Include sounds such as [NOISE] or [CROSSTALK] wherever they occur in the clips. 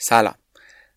سلام.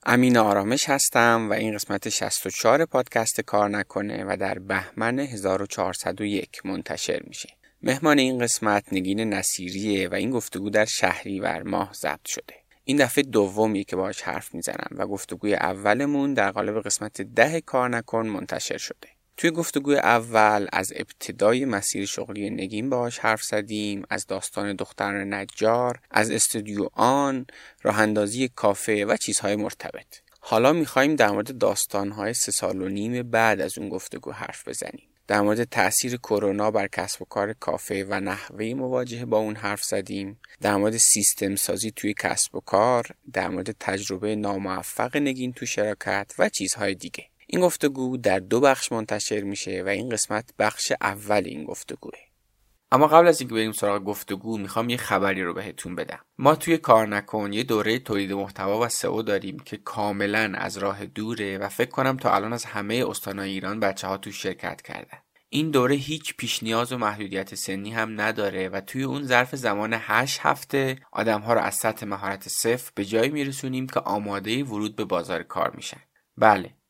امین آرامش هستم و این قسمت 64 پادکست کار نکنه و در بهمن 1401 منتشر میشه. مهمان این قسمت نگین نصیریه و این گفتگو در شهریور ماه ضبط شده. این دفعه دومیه که باهاش حرف می‌زنم و گفتگوی اولمون در قالب قسمت ده کار نکن منتشر شده. توی گفتگوی اول از ابتدای مسیر شغلی نگین باهاش حرف زدیم از داستان دختر نجار از استودیو آن راه اندازی کافه و چیزهای مرتبط. حالا می‌خوایم در مورد داستانهای سه سال و نیم بعد از اون گفتگو حرف بزنیم. در مورد تاثیر کرونا بر کسب و کار کافه و نحوه مواجهه با اون حرف زدیم. در مورد سیستم سازی توی کسب و کار در مورد تجربه ناموفق نگین تو شراکت و چیزهای دیگه. این گفتگو در دو بخش منتشر میشه و این قسمت بخش اول این گفتگوه. اما قبل از اینکه بریم سراغ گفتگو می‌خوام یه خبری رو بهتون بدم. ما توی کار نکن یه دوره تولید محتوا و سئو داریم که کاملا از راه دوره و فکر کنم تا الان از همه استانهای ایران بچه ها شرکت کردن. این دوره هیچ پیش نیاز و محدودیت سنی هم نداره و توی اون ظرف زمان 8 هفته آدم ها رو از سطح مهارت صفر به جایی میرسونیم که آماده ورود به بازار کار میشن. بله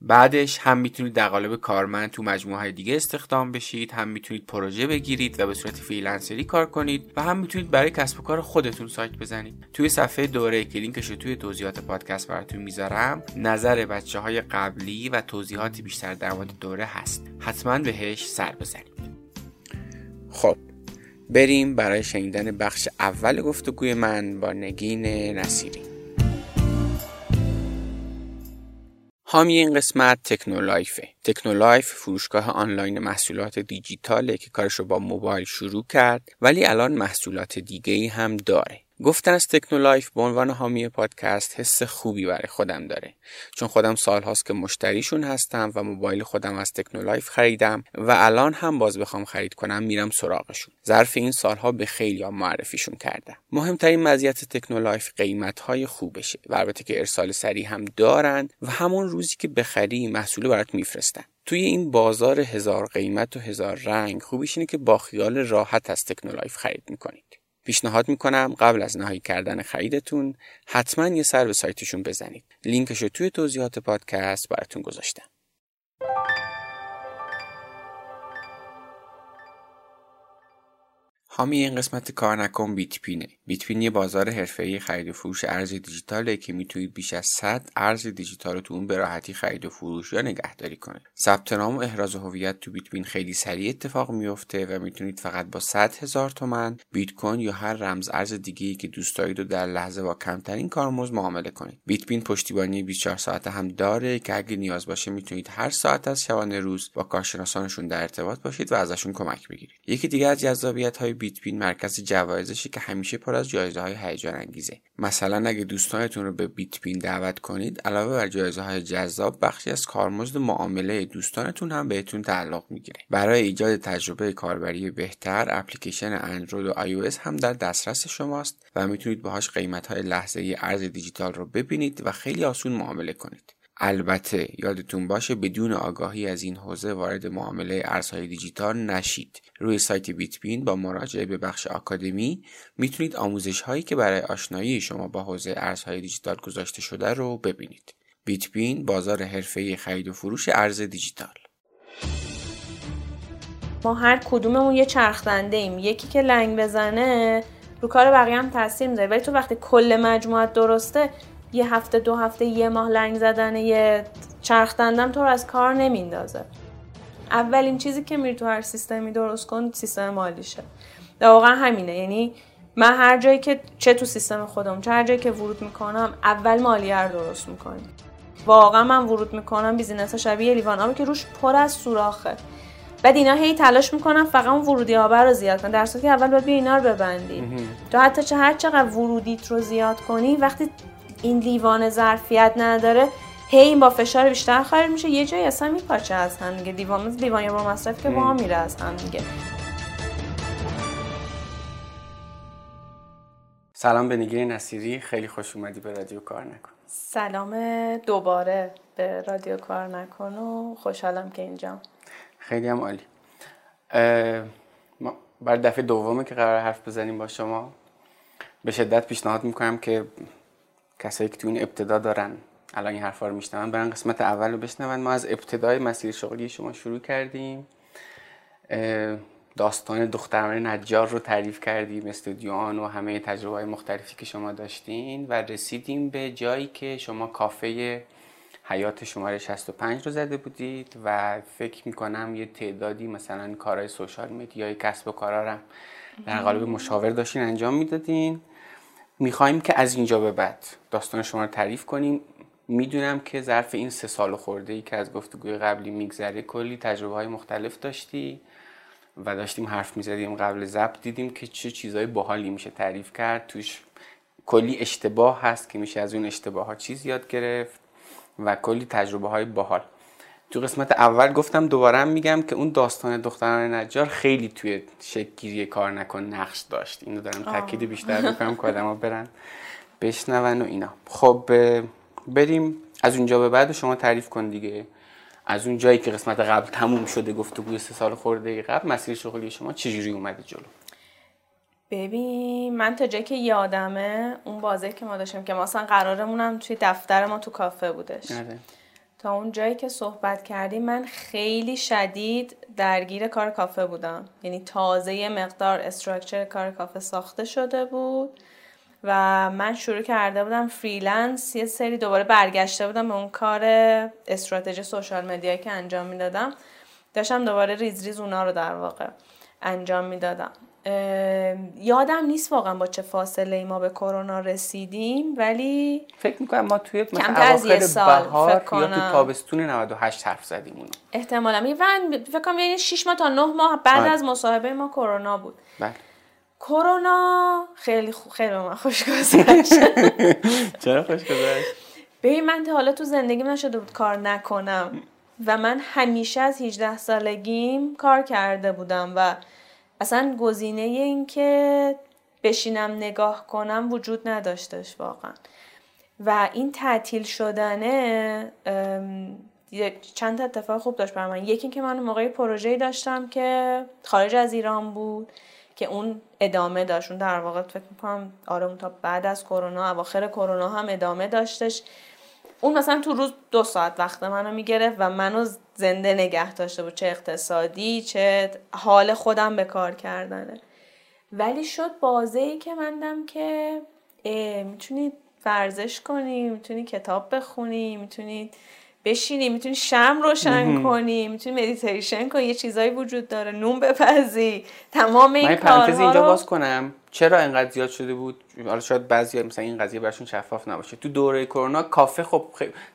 بعدش هم می‌تونید در قالب کارمند تو مجموعه های دیگه استخدام بشید هم می‌تونید پروژه بگیرید و به صورت فریلنسری کار کنید و هم می‌تونید برای کسب و کار خودتون سایت بزنید. توی صفحه دوره که لینکش رو توی توضیحات پادکست براتون می‌ذارم نظر بچه های قبلی و توضیحاتی بیشتر در مورد دوره هست. حتما بهش سر بزنید. خب بریم برای شنیدن بخش اول گفتگوی من با نگین نصیری. حامی این قسمت تکنولایفه تکنولایف فروشگاه آنلاین محصولات دیجیتاله که کارش رو با موبایل شروع کرد ولی الان محصولات دیگه هم داره. گفتن از تکنولایف به عنوان حامی پادکست حس خوبی برای خودم داره. چون خودم سال هاست که مشتریشون هستم و موبایل خودم از تکنولایف خریدم و الان هم باز بخوام خرید کنم میرم سراغشون. ظرف این سالها به خیلی هم معرفیشون کردم. مهمترین مزیت تکنولایف قیمت های خوبشه و البته که ارسال سریع هم دارن و همون روزی که بخری محصول برات میفرستن. توی این بازار هزار قیمت و هزار رنگ خوبیش اینه که با خیال راحت از تکنولایف خرید می‌کنید پیشنهاد می‌کنم قبل از نهایی کردن خریدتون حتما یه سر به سایتشون بزنید. لینکش رو توی توضیحات پادکست براتون گذاشتم. حامی این قسمت کار نکن بیت پینه بیت پین یه بازار حرفه‌ای خرید و فروش ارز دیجیتاله که می‌تونید بیش از 100 ارز دیجیتال رو تو اون به راحتی خرید و فروش یا نگهداری کنید ثبت نام و احراز هویت تو بیت پین خیلی سریع اتفاق میفته و می‌تونید فقط با 100 هزار تومن بیت کوین یا هر رمز ارز دیگه که دوست دارید و در لحظه با کمترین کارمزد معامله کنید. بیت پین پشتیبانی 24 ساعته هم داره که اگه نیاز باشه می‌تونید هر ساعت از شبانه روز با کارشناسانشون در ارتباط باشید و ازشون کمک بگیرید. یکی دیگه از جذابیت های بیت پین مرکز جوایزشه که همیشه پر از جایزه های هیجان انگیزه مثلا اگه دوستانتون رو به بیت پین دعوت کنید علاوه بر جایزه های جذاب بخشی از کارمزد معامله دوستانتون هم بهتون تعلق می‌گیره. برای ایجاد تجربه کاربری بهتر اپلیکیشن اندروید و iOS هم در دسترس شماست و می‌تونید باهاش قیمت های لحظه ارز دیجیتال رو ببینید و خیلی آسون معامله کنید. البته یادتون باشه بدون آگاهی از این حوزه وارد معامله ارزهای دیجیتال نشید. روی سایت بیتبین با مراجعه به بخش آکادمی می‌تونید آموزش هایی که برای آشنایی شما با حوزه ارزهای دیجیتال گذاشته شده رو ببینید. بیتبین بازار حرفه‌ای خرید و فروش ارز دیجیتال. ما هر کدوممون یه چرخدنده ایم یکی که لنگ بزنه رو کار بقیه هم تاثیر می‌ذاره. ولی تو وقتی کل مجموعت درسته یه هفته دو هفته یه ماه لنگ زدن یه چرخ دندم تو رو از کار نمیندازه. اولین چیزی که میری تو هر سیستمی درست کن سیستم مالیشه واقعا همینه. یعنی من هر جایی که چه تو سیستم خودم چه هر جایی که ورود می‌کنم اول مالیه رو درست می‌کنیم واقعا من ورود می‌کنم business شبیه لیوان آبی که روش پر از سوراخه. بعد اینا هی تلاش می‌کنن فقط اون ورودی ها رو زیاد کنن در که اول باید بیا اینا رو ببندی. تو حتی چه هر چقدر ورودیت رو زیاد کنی وقتی این لیوان ظرفیت نداره. هی این با فشار بیشتر خارج میشه. یه جایی اصلا میپاچه از هم دیگه. دیوان دیوان با مصرف که با میره از هم دیگه. سلام به نگیر نصیری. خیلی خوش اومدی به رادیو کار نکن. سلام دوباره به رادیو کار نکن و خوشحالم که اینجا خیلی هم عالی. برای دفعه دومه که قرار حرف بزنیم با شما. به شدت پیشنهاد می‌کنم که کسایی که تو این ابتدا دارن. الان این حرفا رو میشنون. برن قسمت اول رو بشنون. ما از ابتدای مسیر شغلی شما شروع کردیم. داستان دختران نجار رو تعریف کردیم. استودیوان و همه تجربه های مختلفی که شما داشتین و رسیدیم به جایی که شما کافه حیات شماره 65 رو زده بودید و فکر می‌کنم یه تعدادی مثلا کارهای سوشال میدیای کسب و کارا در قالب مشاور داشتین انجام می‌دادین. می‌خوایم که از اینجا به بعد داستان شما رو تعریف کنیم. می‌دونم که ظرف این سه سال خورده ای که از گفتگوی قبلی میگذره کلی تجربه های مختلف داشتی و داشتیم حرف می‌زدیم قبل ضبط دیدیم که چه چیزهای باحالی میشه تعریف کرد. توش کلی اشتباه هست که میشه از اون اشتباه ها چیز یاد گرفت و کلی تجربه های باحال. تو قسمت اول گفتم دوباره میگم که اون داستان دختران نجار خیلی توی شکل کار نکن نقش داشت. اینو دارم تاکید بیشتر بکنم که آدما برن بشنون و اینا. خب بریم. از اونجا به بعد شما تعریف کن دیگه. از اون جایی که قسمت قبل تموم شده گفتگوی سه سال خورده قبل مسیر شغلی شما چجوری اومده جلو؟ ببین من تا جایی که یادمه اون بازه که ما داشتیم که ما اصلا قرارمونم توی دفتر ما تو کافه بودش. آره. تا اون جایی که صحبت کردیم من خیلی شدید درگیر کار کافه بودم. یعنی تازه مقدار استراکچر کار کافه ساخته شده بود و من شروع کرده بودم freelance. یه سری دوباره برگشته بودم به اون کار استراتژی social media که انجام می‌دادم. داشتم دوباره ریز ریز اونا رو در واقع انجام می‌دادم. یادم نیست واقعا با چه فاصله ای ما به کرونا رسیدیم ولی فکر می‌کنم ما توی مثلا از یه سال بهار فکر کنم. یا تو تابستون 98 حرف زدیم اونو احتمالا فکر کنم یعنی 6 ماه تا 9 ماه بعد آه. از مصاحبه ما کرونا بود. بله. کرونا خیلی خو... خیلی من خوش گذشت [LAUGHS] چرا خوش گذشت ببین من تا حالا تو زندگی نشده بود کار نکنم. و من همیشه از 18 سالگیم کار کرده بودم و اصلا گزینه این که بشینم نگاه کنم وجود نداشتش واقعا. و این تعطیل شدنه چند اتفاق خوب داشت برای من یکی که من موقعی پروژه‌ای داشتم که خارج از ایران بود که اون ادامه داشت. اون در واقع فکر می‌کنم آره اون تا بعد از کرونا اواخر کرونا هم ادامه داشتش. اون مثلا تو روز دو ساعت وقت منو می‌گرفت و منو زنده نگه داشته بود چه اقتصادی چه حال خودم به کار کردنه. ولی شد بازه ای که مندم که می‌تونی ورزش کنی می‌تونی کتاب بخونی می‌تونی بشینی می‌تونی شم روشن کنی می‌تونی مدیتیشن کنی یه چیزایی وجود داره. نون بپزی. تمام این کارها من اینجا باز کنم. چرا اینقدر زیاد شده بود؟ حالا شاید بعضی مثلا این قضیه براشون شفاف نباشه. تو دوره کرونا کافه خب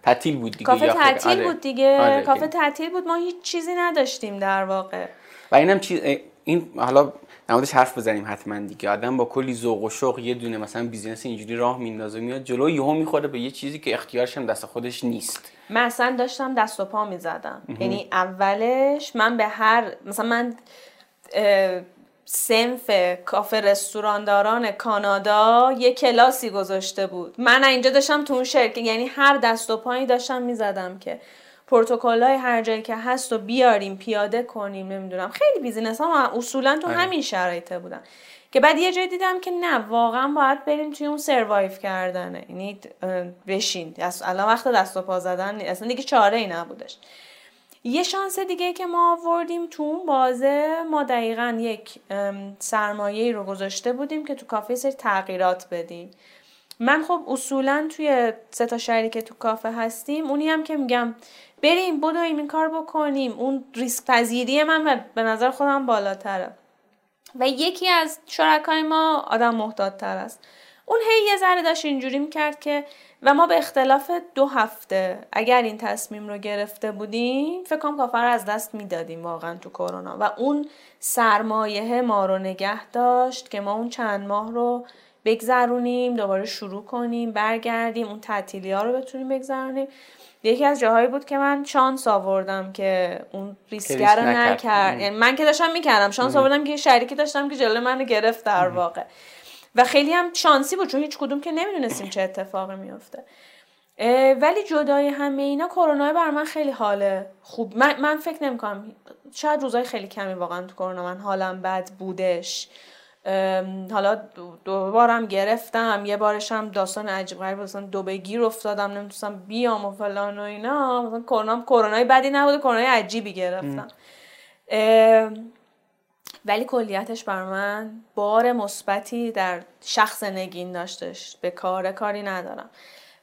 تعطیل بود دیگه کافه تعطیل آره. بود دیگه. آره. کافه تعطیل بود. ما هیچ چیزی نداشتیم در واقع. و اینم چیز این حالا نمادش حرف بزنیم حتما دیگه. آدم با کلی ذوق و شوق یه دونه مثلا بیزینس اینجوری راه میندازه میاد جلو یهو می‌خوره به یه چیزی که اختیارش هم دست خودش نیست. من اصلا داشتم دست و پا می‌زدم. یعنی اولش من به هر مثلا من سنف کافه رستورانداران کانادا یه کلاسی گذاشته بود. من اینجا داشتم تو اون شرکت یعنی هر دست و پایی داشتم می‌زدم که پروتکل های هر جایی که هست و بیاریم پیاده کنیم نمی‌دونم. خیلی بیزینس ها اصولا تو آره. همین شرایطه بودن که بعد یه جای دیدم که نه واقعا باید بریم توی اون سروایو کردنه یعنی بشین. الان وقت دست و پا زدن اصلا دیگه چاره ای نبودش. یه شانس دیگه که ما آوردیم تو اون بازه ما دقیقا یک سرمایه رو گذاشته بودیم که تو کافه سری تغییرات بدیم. من خب اصولا توی سه تا شهری که تو کافه هستیم اونی هم که میگم بریم بدویم این کار بکنیم. اون ریسک پذیری من به نظر خودم بالاتره. و یکی از شرکای ما آدم محتاط تر است. اون هی یه ذره داشت اینجوری می‌کرد که و ما به اختلاف دو هفته اگر این تصمیم رو گرفته بودیم فکر کنم کافر از دست می‌دادیم واقعا تو کرونا. و اون سرمایه ما رو نگه داشت که ما اون چند ماه رو بگذرونیم دوباره شروع کنیم برگردیم اون تعطیلی ها رو بتونیم بگذرونیم. یکی از جاهایی بود که من شانس آوردم که اون ریسکر رو نکرد. یعنی من که داشتم می‌کردم. شانس آوردم که شریکی داشتم که جلوی من گرفت در واقع. و خیلی هم شانسی بود چون هیچ کدوم که نمی‌دونستیم چه اتفاقی میفته ولی جدای همه اینا کرونا بر من خیلی حاله خوب. من, من فکر نمی‌کنم. شاید روزای خیلی کمی واقعا تو کرونا من حالم بد بودش. حالا دوبارم گرفتم یه بارش هم داستان عجیب غریب مثلا دو گیر افتادم نمی‌تونستم بیام و فلان و اینا. مثلا کرونا کرونای بدی نبوده کرونای عجیبی گرفتم. ولی کلیتش بر من بار مثبتی در شخص نگین داشتش. به کار کاری ندارم.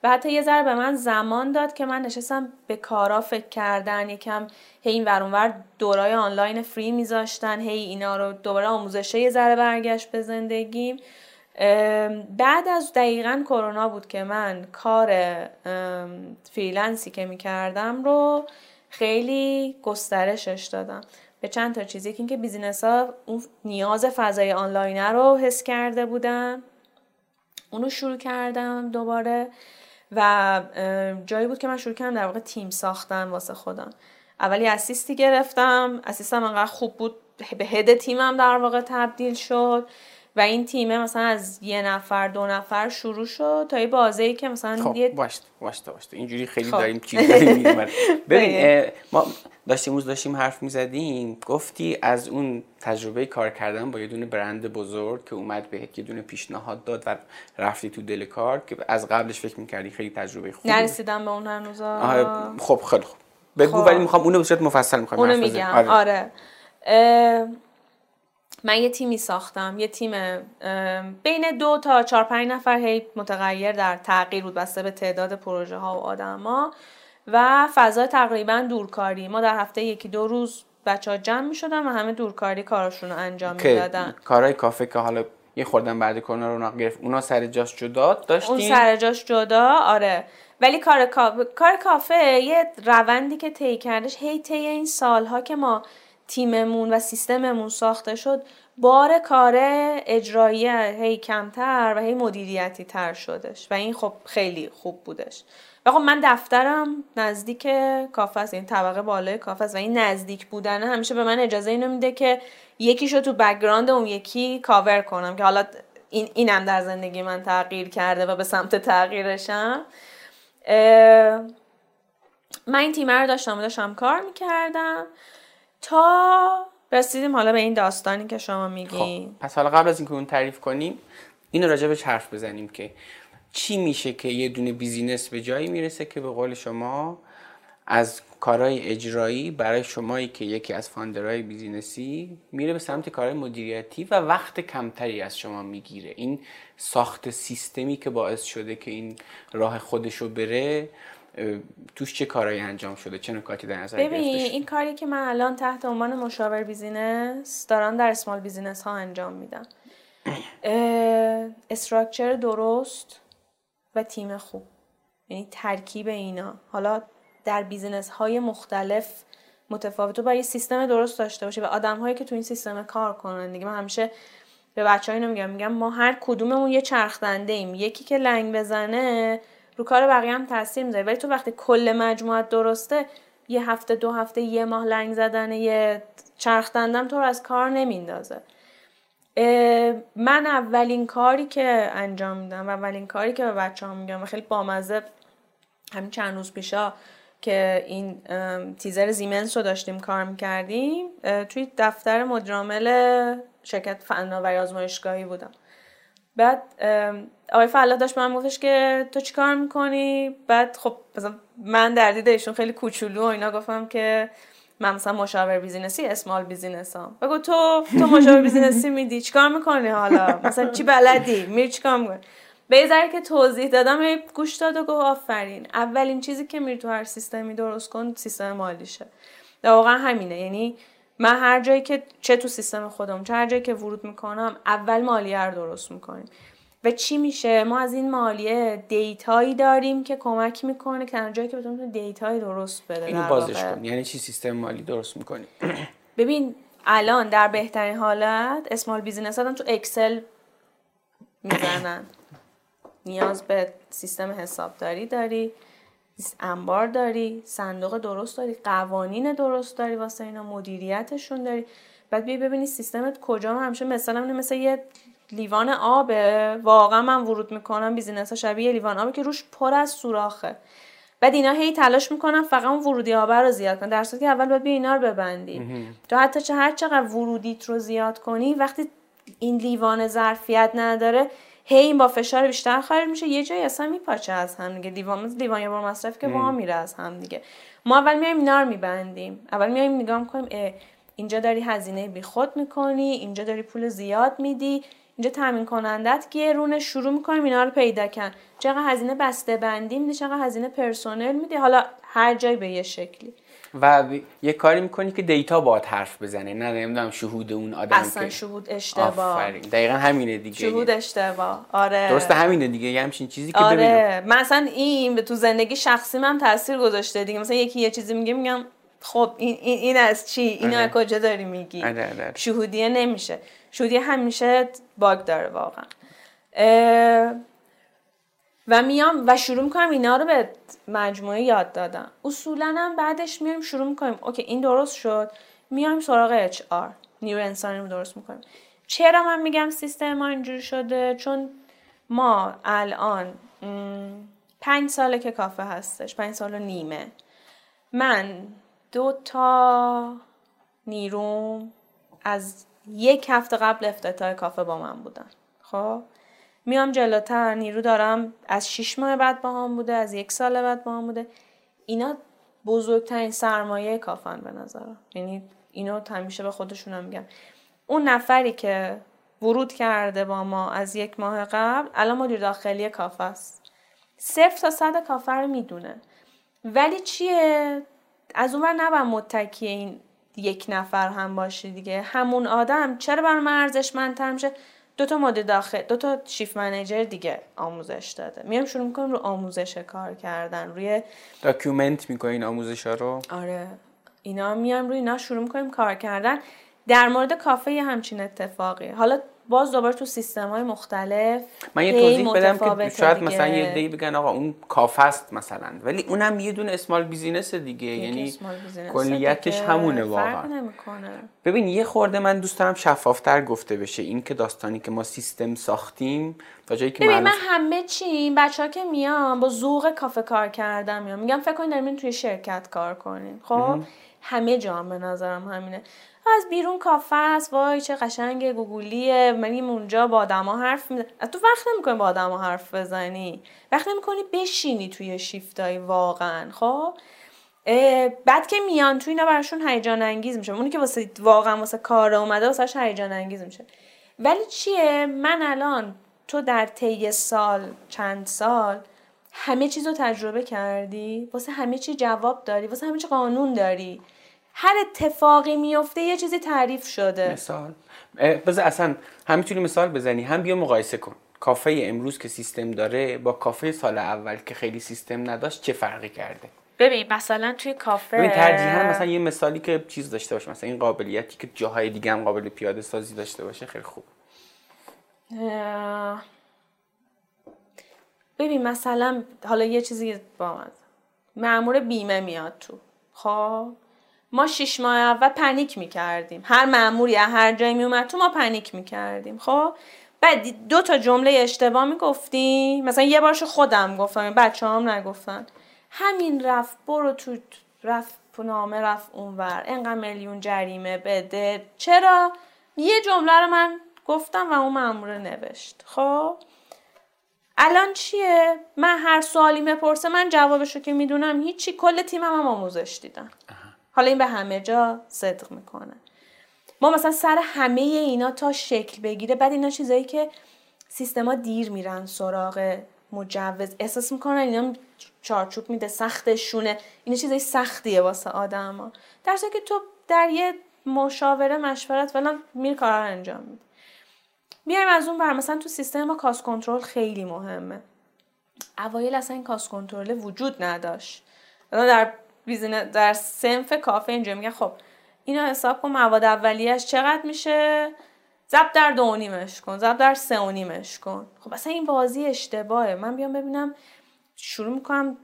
و حتی یه ذره به من زمان داد که من نشستم به کارا فکر کردن. یکم هی این اینور اونور دوره‌های آنلاین free میذاشتن. هی اینا رو دوباره آموزشه یه ذره برگشت به زندگیم. بعد از دقیقا کرونا بود که من کار freelance ی که می‌کردم رو خیلی گسترشش دادم. به چند تا چیزی که اینکه بیزینس ها اون نیاز فضای آنلاین رو حس کرده بودن. اونو شروع کردم دوباره. و جایی بود که من شروع کردم در واقع تیم ساختن واسه خودم. اولی اسیستی گرفتم. اسیستم انقدر خوب بود به هد تیمم در واقع تبدیل شد. و این تیمه مثلا از یه نفر دو نفر شروع شد تا یه بازه ای که مثلا خب یه... باشت باشت باشت اینجوری خیلی خب. داریم چیزایی [LAUGHS] ببین ما داشتیم روز داشتیم حرف می‌زدیم. گفتی از اون تجربه کار کردن با یه دونه برند بزرگ که اومد بهت یه دونه پیشنهاد داد و رفتی تو دل کار که از قبلش فکر می‌کردی خیلی تجربه خوبی نرسیدم به اون هنوز خب خیلی خوب. بگو خب. ولی می‌خوام اونو به مفصل می‌خوام اونو میگم. آره, آره. من یه تیمی ساختم یه تیم بین دو تا چهار پنج نفر هی متغیر در تغییر بود بسته به تعداد پروژه ها و آدما و فضا تقریبا دورکاری. ما در هفته یکی دو روز بچه ها جمع می شدن و همه دورکاری کارشون رو انجام دادن کارهای کافه که حالا یه خوردن بعد کرونا رو گرفت اونا سر جاش جدا داشتین اون سر جاش جدا آره. ولی کار کافه کار کافه یه روندی که طی کردش هی طی این سالها که ما تیممون و سیستممون ساخته شد بار کار اجرایی هی کمتر و هی مدیریتی تر شدش و این خب خیلی خوب بودش. و خب من دفترم نزدیک کافه است این یعنی طبقه بالای کافه است و این نزدیک بودن همیشه به من اجازه اینو میده که یکیشو تو background اون یکی کاور کنم که حالا این اینم در زندگی من تغییر کرده و به سمت تغییرشم. من این تیمه رو داشتم و داشتم کار می‌کردم. تا رسیدیم حالا به این داستانی که شما میگین خب. پس حالا قبل از اینکه اون تعریف کنیم اینو راجع به حرف بزنیم که چی میشه که یه دونه business به جایی می‌رسه که به قول شما از کارهای اجرایی برای شمایی که یکی از founder های business ی میره به سمت کارهای مدیریتی و وقت کمتری از شما می‌گیره این ساخت سیستمی که باعث شده که این راه خودشو بره توش چه کارهایی انجام شده؟ چه نکاتی در نظر ببین این کاری که من الان تحت عنوان مشاور business دارم در small business ها انجام میدم. structure درست و تیم خوب. یعنی ترکیب اینا. حالا در business های مختلف متفاوت تو باید یه سیستم درست داشته باشه و آدم هایی که تو این سیستم کار کنن. دیگه من همیشه به بچه اینو میگم میگم ما هر کدوممون یه چرخدنده ایم یکی که لنگ بزنه رو کار بقیه هم تاثیر می‌ذاره. ولی تو وقتی کل مجموعت درسته یه هفته دو هفته یه ماه لنگ زدن یه چرخدندم تو رو از کار نمیندازه. من اولین کاری که انجام میدم و اولین کاری که به بچه ها میگم و خیلی بامزه همین چند روز پیشا که این تیزر زیمنس رو داشتیم کار می‌کردیم توی دفتر مدرامل شرکت فناوری آزمایشگاهی بودم. بعد آقای فلا داشت من گفتش که تو چی کار می‌کنی؟ بعد خب مثلا من در دید ایشون خیلی کوچولو و اینا گفتم که من مثلا مشاور بیزینسی اسمال بیزینس هم بگو تو تو مشاور بیزینسی میدی چیکار می‌کنی حالا؟ مثلا چی بلدی؟ میری چیکار می‌کنی؟ به که توضیح دادم گوش داد و گفت آفرین. اولین چیزی که میری تو هر سیستمی درست کن سیستم مالیشه. واقعا همینه. یعنی من هر جایی که چه تو سیستم خودم چه هر جایی که ورود می‌کنم اول مالیه رو درست می‌کنیم. و چی میشه؟ ما از این مالیه data یی داریم که کمک می‌کنه که هر جایی که بتونیم data یی درست بده اینو بازش کن. یعنی چی سیستم مالی درست می‌کنی؟ [CLEARS THROAT] ببین الان در بهترین حالت small business تو Excel می‌زنن. [CLEARS THROAT] نیاز به سیستم حسابداری داری. انبار داری صندوق درست داری قوانین درست داری واسه اینا مدیریتشون داری. بعد بیا ببینی سیستمت کجا. همیشه مثلا مثل یه لیوان آبه. واقعا من ورود می‌کنم بیزینس شبیه لیوان آبه که روش پر از سوراخه. بعد اینا هی تلاش می‌کنن فقط اون ورودی آبه رو زیاد کن در صورتی که اول باید بیا اینا رو ببندی. تو حتی چه هر چقدر ورودیت رو زیاد کنی وقتی این لیوان ظرفیت نداره هی این با فشار بیشتر خارج میشه یه جایی اصلا میپاچه از هم دیگه. لیوان یا بار مصرف که با میره از هم دیگه. ما اول میایم اینا رو میبندیم. اول میایم نگاه می‌کنیم اینجا داری هزینه بیخود می‌کنی اینجا داری پول زیاد میدی. اینجا تامین کنندت گرونه شروع می‌کنیم اینا رو پیدا کن چقدر هزینه بسته بندی میدی چقدر هزینه پرسونل میدی. حالا هر جای به یه شکلی. و یه کاری می‌کنی که دیتا باید حرف بزنه نه نمی‌دونم شهود اون آدم اصلا که... شهود اشتباه. دقیقا همینه دیگه. شهود اشتباه. آره. درسته همینه دیگه. یه همچین چیزی که آره. ببینم مثلا این به تو زندگی شخصی من تاثیر گذاشته دیگه. مثلا یکی یه چیزی میگه میگم خب این, این, این از چی؟ اینو آره. از کجا داری میگی؟ آره آره. شهودیه نمیشه. شهودیه همیشه باگ داره واقعا. و میام و شروع می‌کنم اینا رو به مجموعه یاد دادم اصولا هم بعدش میایم شروع می‌کنیم. اوکی این درست شد. میایم سراغ اچ آر. نیرو انسانی رو درست می‌کنیم. چرا من میگم سیستم ما اینجوری شده؟ چون ما الان پنج ساله که کافه هستش پنج سال و نیمه. من دو تا نیروم از یک هفته قبل افتتاح کافه با من بودن. خب؟ میام جلوتر نیرو دارم. از شیش ماه بعد با هم بوده از یک سال بعد با هم بوده. اینا بزرگترین سرمایه کافن به نظرم یعنی اینو همیشه به خودشونم میگم. اون نفری که ورود کرده با ما از یک ماه قبل الان مدیر داخلی کافه است. صفر تا صد کافه رو می‌دونه. ولی چیه؟ از اون نباید متکی این یک نفر هم باشه دیگه. همون آدم چرا بر من ارزشمندتر میشه؟ دو تا مدیر داخل دو تا شیف منیجر دیگه آموزش داده. میام شروع می‌کنم رو آموزش کار کردن. روی document می‌کنین آموزش ها رو؟ آره. اینا میام روی اینا شروع می‌کنیم کار کردن. در مورد کافه همچین اتفاقی. حالا باز دوباره تو سیستم های مختلف من یه توضیح بدم که شاید دیگه. مثلا یه دی بگن آقا اون کافه است مثلا ولی اونم یه دونه small business دیگه یعنی کلیتش همونه واقعا. ببین یه خورده من دوست دارم شفافتر گفته بشه این که داستانی که ما سیستم ساختیم تا جایی که ببین من همه چی بچه ها که میام با ذوق کافه کار کردم میام میگم فکر کنید داریم توی شرکت کار کنین. خب؟ همه جا به نظرم همینه. از بیرون کافه است وای چه قشنگ گوگلیه من اونجا با آدما حرف می‌زنی تو وقت نمی‌کنی با آدما حرف بزنی. وقت نمی‌کنی بشینی توی شیفتای واقعا خب؟ بعد که میان تو اینا براشون هیجان انگیز میشه اونی که واسه واقعا واسه کار اومده واسه هیجان انگیز میشه. ولی چیه؟ من الان تو در طی سال چند سال همه چیز رو تجربه کردی؟ واسه همه چی جواب داری؟ واسه همه چی قانون داری؟ هر اتفاقی میفته یه چیزی تعریف شده. مثال. بذار اصلا هم می‌تونی مثال بزنی. هم بیا مقایسه کن. کافه امروز که سیستم داره با کافه سال اول که خیلی سیستم نداشت چه فرقی کرده؟ ببین مثلا توی کافه ببین ترجیحاً مثلا یه مثالی که چیز داشته باشه. مثلا این قابلیتی که جاهای دیگه هم قابل پیاده سازی داشته باشه خیلی خوب. ببین مثلا حالا یه چیزی با من. معمور بیمه میاد تو. خب؟ ما شش ماه اول پنیک می‌کردیم. هر معمولی هر جایی میومد تو ما پنیک می‌کردیم خب؟ بعد دو تا جمله اشتباه می‌گفتیم. مثلا یه بارش خودم گفتم بچه هم نگفتن. همین رفت برو تو رفت نامه رفت اونور. انقدر میلیون جریمه بده. چرا؟ یه جمله رو من گفتم و اون ماموره نوشت خب؟ الان چیه؟ من هر سوالی مپرسه من جوابشو که می‌دونم هیچی. کل تیمم هم آموزش دیدن. حالا این به همه جا صدق می‌کنه. ما مثلا سر همه اینا تا شکل بگیره بعد اینا چیزایی که سیستما دیر میرن سراغ مجوز. احساس می‌کنن اینا چارچوب میده سختشونه. اینا چیزای سختیه واسه آدما. در که تو در یه مشاوره مشورت فلان میر کارا رو انجام میده میایم از اون بر مثلا تو سیستم ما کاست کنترل خیلی مهمه. اوایل اصلا این کاست کنترل وجود نداشت. در بیزینس در سنف کافه اینجا میگه خب اینا حساب کن مواد اولیش چقدر میشه؟ زب در دو نیمش کن زب در سه و نیمش کن. خب اصلا این بازی اشتباهه. من بیام ببینم شروع می‌کنم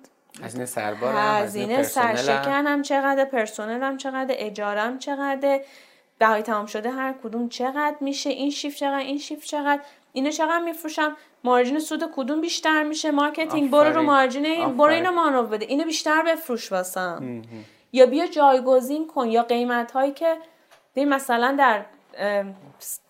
هزینه سربارم هزینه سرشکنم چقدر پرسنلم چقدر اجارم چقدر بهای تمام شده هر کدوم چقدر میشه این شیف چقدر این شیف چقدر اینو چقدر میفروشم. margin سود کدوم بیشتر میشه؟ marketing برو رو margin این برو اینو مانو بده. اینو بیشتر بفروش واسم. یا بیا جایگزین کن یا قیمت هایی که مثلا در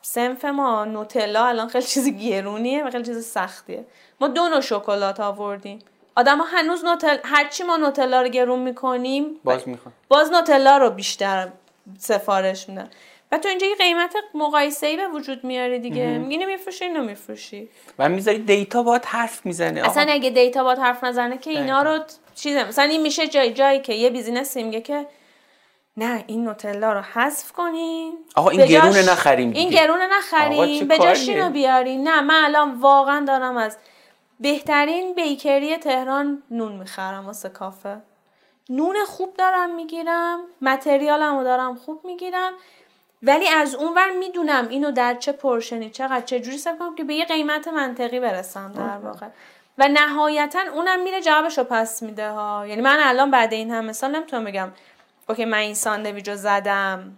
صنف ما نوتلا الان خیلی چیز گرونیه و خیلی چیز سختیه. ما دو نوع شکلات آوردیم. آدم ها هنوز نوتل هرچی ما نوتلا رو گرون می‌کنیم باز می‌خوان. باز نوتلا رو بیشتر سفارش میدن. و تو اینجا یه قیمت مقایسه ای به وجود میاری دیگه. میگی نمیفروشی اینو میفروشی و می‌ذاری data باید حرف می‌زنه. اصلا اگه data باید حرف نزنه که اینا رو چیزه. مثلا این میشه جای جایی که یه business ی میگه که نه این نوتلا رو حذف کنین. آقا این گرونه نخریم این گرونه نخریم. به جاش اینو بیارین نه من الان واقعا دارم از بهترین بیکری تهران نون می‌خرم واسه کافه. نون خوب دارم می‌گیرم متریالمو دارم خوب می‌گیرم. ولی از اونور می‌دونم اینو در چه پرشنی چقدر چه جوری کنم که به یه قیمت منطقی برسم در واقع. و نهایتا اونم میره جوابشو پس میده ها. یعنی من الان بعد این همه سال نمی‌تونم بگم اوکی من این ساندویچو زدم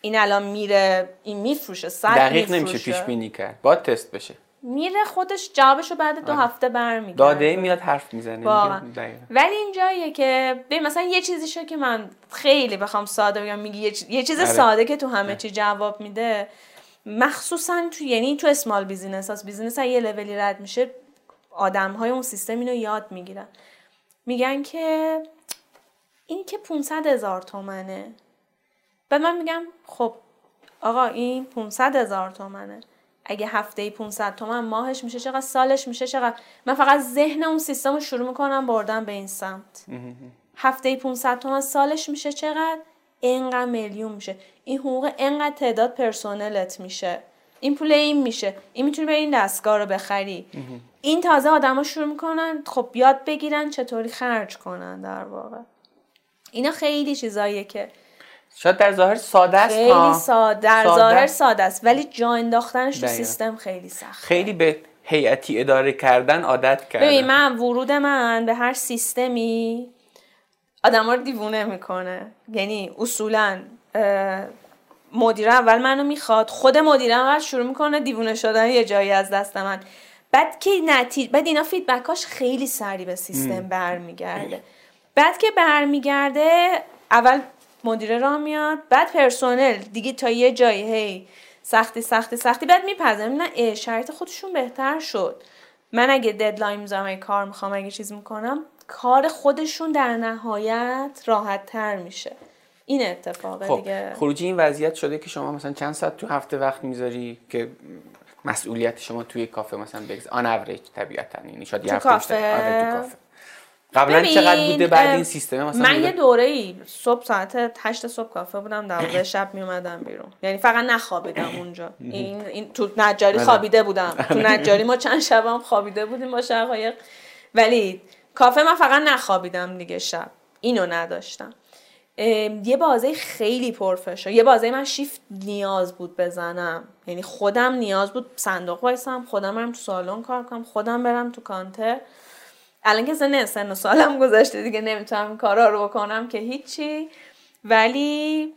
این الان میره این میفروشه صد دقیق نمیشه پیش بینی کرد. باید تست بشه. میره خودش جوابشو بعد دو هفته برمیگرده. داده میاد حرف می‌زنه ولی این جاییه که به مثلا یه چیزی شو که من خیلی بخوام ساده بگم میگی یه, چیز آره. ساده که تو همه چی جواب میده. مخصوصا تو یعنی تو small business هست business یه level ی رد میشه آدم های اون سیستم اینو یاد می‌گیرن. میگن که این که 500 هزار تومنه. بعد من میگم خب آقا این 500 هزار تومنه. اگه هفته 500 تومن ماهش میشه چقدر سالش میشه چقدر. من فقط ذهن اون سیستم رو شروع می‌کنم بردن به این سمت. هفته 500 تومن سالش میشه چقدر؟ اینقدر میلیون میشه. این حقوق اینقدر تعداد پرسونلت میشه. این پول این میشه. این می‌تونی به این دستگاه رو بخری. این تازه آدما شروع می‌کنن خب یاد بگیرن چطوری خرج کنن در واقع. اینا خیلی چیزاییه که شاید در ظاهر ساده است خیلی ساده در ظاهر ساده است. ولی جا انداختنش تو سیستم خیلی سخت خیلی به هیئتی اداره کردن عادت کردن. ببین من ورود من به هر سیستمی آدم رو دیوونه می‌کنه. یعنی اصولا مدیر اول منو می‌خواد خود مدیر اول شروع می‌کنه دیوونه شدن یه جایی از دست من. بعد که نتیجه بعد اینا فیدبکاش خیلی سری به سیستم برمیگرده. بعد که برمیگرده اول مدیره راه میاد. بعد پرسنل دیگه تا یه جایی هی سختی سختی سختی. بعد میپذیرم. نه شرایط خودشون بهتر شد. من اگه deadline می‌ذارم کار می‌خوام اگه چیز می‌کنم کار خودشون در نهایت راحت تر میشه. این اتفاق خب، دیگه. خروجی این وضعیت شده که شما مثلا چند ساعت تو هفته وقت می‌ذاری که مسئولیت شما توی کافه مثلا بگذار on average طبیعتا یعنی شاید تو کافه آره تو کافه. قبلا چقدر بوده بعد این سیستم مثلا من یه دوره ای صبح ساعت 8 صبح کافه بودم دوازده [COUGHS] شب می اومدم بیرون. یعنی فقط نخوابیدم اونجا. [COUGHS] این این تو نجاری بله. خوابیده بودم. [COUGHS] تو نجاری ما چند شب هم خوابیده بودیم با شقایق. ولی کافه من فقط نخوابیدم دیگه شب. اینو نداشتم. یه بازه خیلی پرفشار یه بازه من شیفت نیاز بود بزنم. یعنی خودم نیاز بود صندوق وایسم خودم برم تو سالن کار کنم خودم برم تو کانتر. الان که سن سن سالم گذشته دیگه نمی‌تونم کارا رو بکنم که هیچی. ولی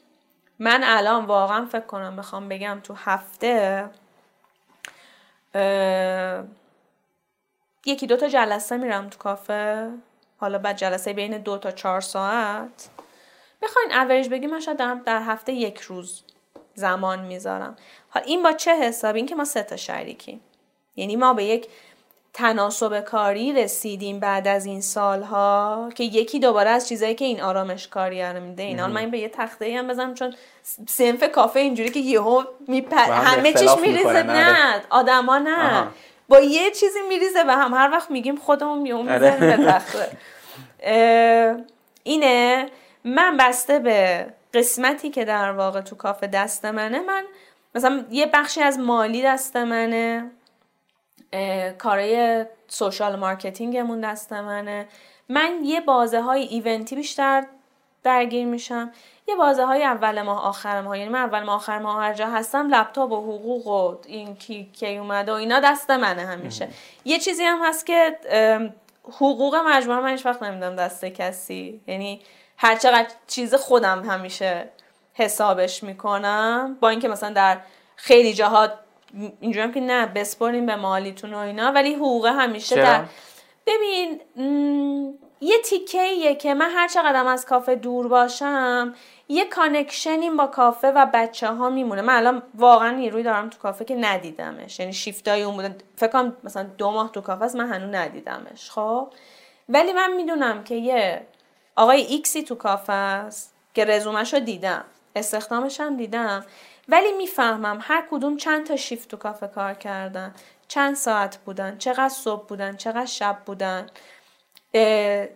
من الان واقعا فکر کنم بخوام بگم تو هفته یکی دو تا جلسه میرم تو کافه. حالا بعد جلسه بین دو تا چهار ساعت. بخواین اوریج بگیم من شاید در هفته یک روز زمان می‌ذارم. حالا این با چه حسابی؟ این که ما سه تا شریکیم. یعنی ما به یک تناسب کاری رسیدیم بعد از این سالها که یکی دوباره از چیزایی که این آرامش کاری رو میده. اینا من به یه تخته هم بزنم چون سنف کافه اینجوری که یهو میپ... همه چیش میریزه. نه آدما نه. با یه چیزی میریزه و هم هر وقت میگیم خودمون یهو می‌زنیم به تخته [LAUGHS] اینه من بسته به قسمتی که در واقع تو کافه دست منه. من مثلا یه بخشی از مالی دست منه. کارای social marketing مون دست منه. من یه بازه های event ی بیشتر درگیر میشم. یه بازه های اول ماه آخر ماه. یعنی من اول ماه آخر ماه هر جا هستم لپتاپ و حقوق و این کی کی اومده و اینا دست منه همیشه. یه چیزی هم هست که حقوق مجموعه من هیچ وقت نمیدم دست کسی. یعنی هر چقدر چیز خودم همیشه حسابش می‌کنم با اینکه مثلا در خیلی جاها اینجوری هم که نه بسپرین به مالیتون و اینا ولی حقوق همیشه در ببین یه تیکه که من هر چقدر از کافه دور باشم یه کانکشنیم با کافه و بچه ها میمونه. من الان واقعا نیروی دارم تو کافه که ندیدمش. یعنی شیفتای اون بودن. فکر کنم مثلا دو ماه تو کافه است من هنوز ندیدمش. خب؟ ولی من می‌دونم که یه آقای ایکسی تو کافه است که رزومش رو دیدم. استخدامش هم دیدم. ولی می‌فهمم هر کدوم چند تا شیفت تو کافه کار کردن. چند ساعت بودن چقدر صبح بودن چقدر شب بودن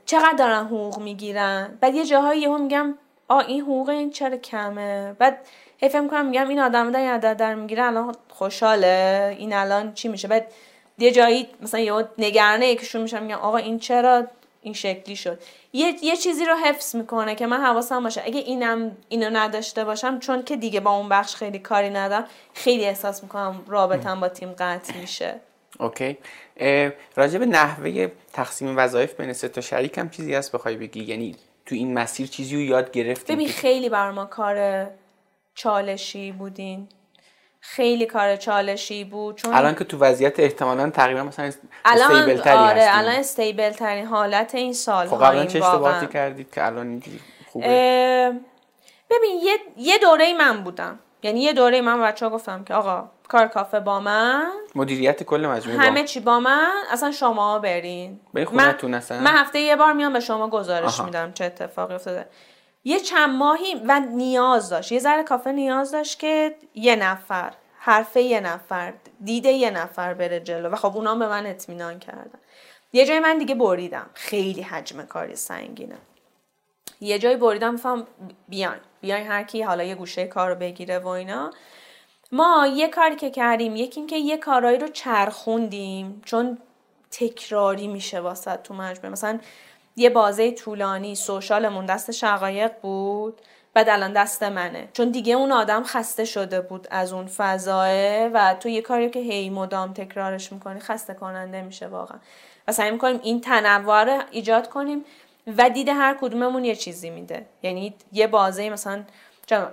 چقدر دارن حقوق می‌گیرن. بعد یه جاهایی هم میگم آ این حقوق این چرا کمه؟ بعد هی فکر می‌کنم میگم این آدم دارن عدد در می‌گیره الان خوشحاله. این الان چی میشه؟ بعد یه جایی مثلا یه نگرانه یکیشون میشم میگم آقا این چرا این شکلی شد. یه, یه چیزی رو حفظ می‌کنه که من حواسم باشه. اگه اینم اینو نداشته باشم چون که دیگه با اون بخش خیلی کاری ندارم خیلی احساس می‌کنم رابطم با تیم قطع میشه. اوکی. راجع به نحوه تقسیم وظایف بین سه تا شریک هم چیزی هست بخوای بگی؟ یعنی تو این مسیر چیزی رو یاد گرفتیم ببین خیلی بر ما کار چالشی بودین. خیلی کار چالشی بود چون الان که تو وضعیت احتمالا تقریبا مثلا الان استیبل تری آره الان استیبل ترین حالت این سال خب قبلا چه اشتباهاتی کردید که الان خوبه؟ ببین یه یه دوره من بودم. یعنی یه دوره من بچه ها گفتم که آقا کار کافه با من. مدیریت کل مجموعه همه چی با من. اصلا شما برین. خونتون اصلا من هفته یه بار میام به شما گزارش میدم چه اتفاقی افتاده. یه چند ماهی و نیاز داشت. یه ذره کافه نیاز داشت که یه نفر حرفه یه نفر دیده یه نفر بره جلو. و خب اونا به من اطمینان کردن. یه جای من دیگه بریدم. خیلی حجم کاری سنگینه. یه جای بریدم میفهم بیاین. بیاین هر کی حالا یه گوشه کار رو بگیره و اینا. ما یه کاری که کردیم یکی اینکه یه کارایی رو چرخوندیم. چون تکراری میشه واسه تو مجموعه. مثلا یه بازه طولانی سوشالمون دست شقایق بود بعد الان دست منه. چون دیگه اون آدم خسته شده بود از اون فضاه و تو یه کاری که هی مدام تکرارش می‌کنی خسته کننده میشه واقعا. و سعی می‌کنیم این تنوع رو ایجاد کنیم و دید هر کدوممون یه چیزی میده. یعنی یه بازه مثلا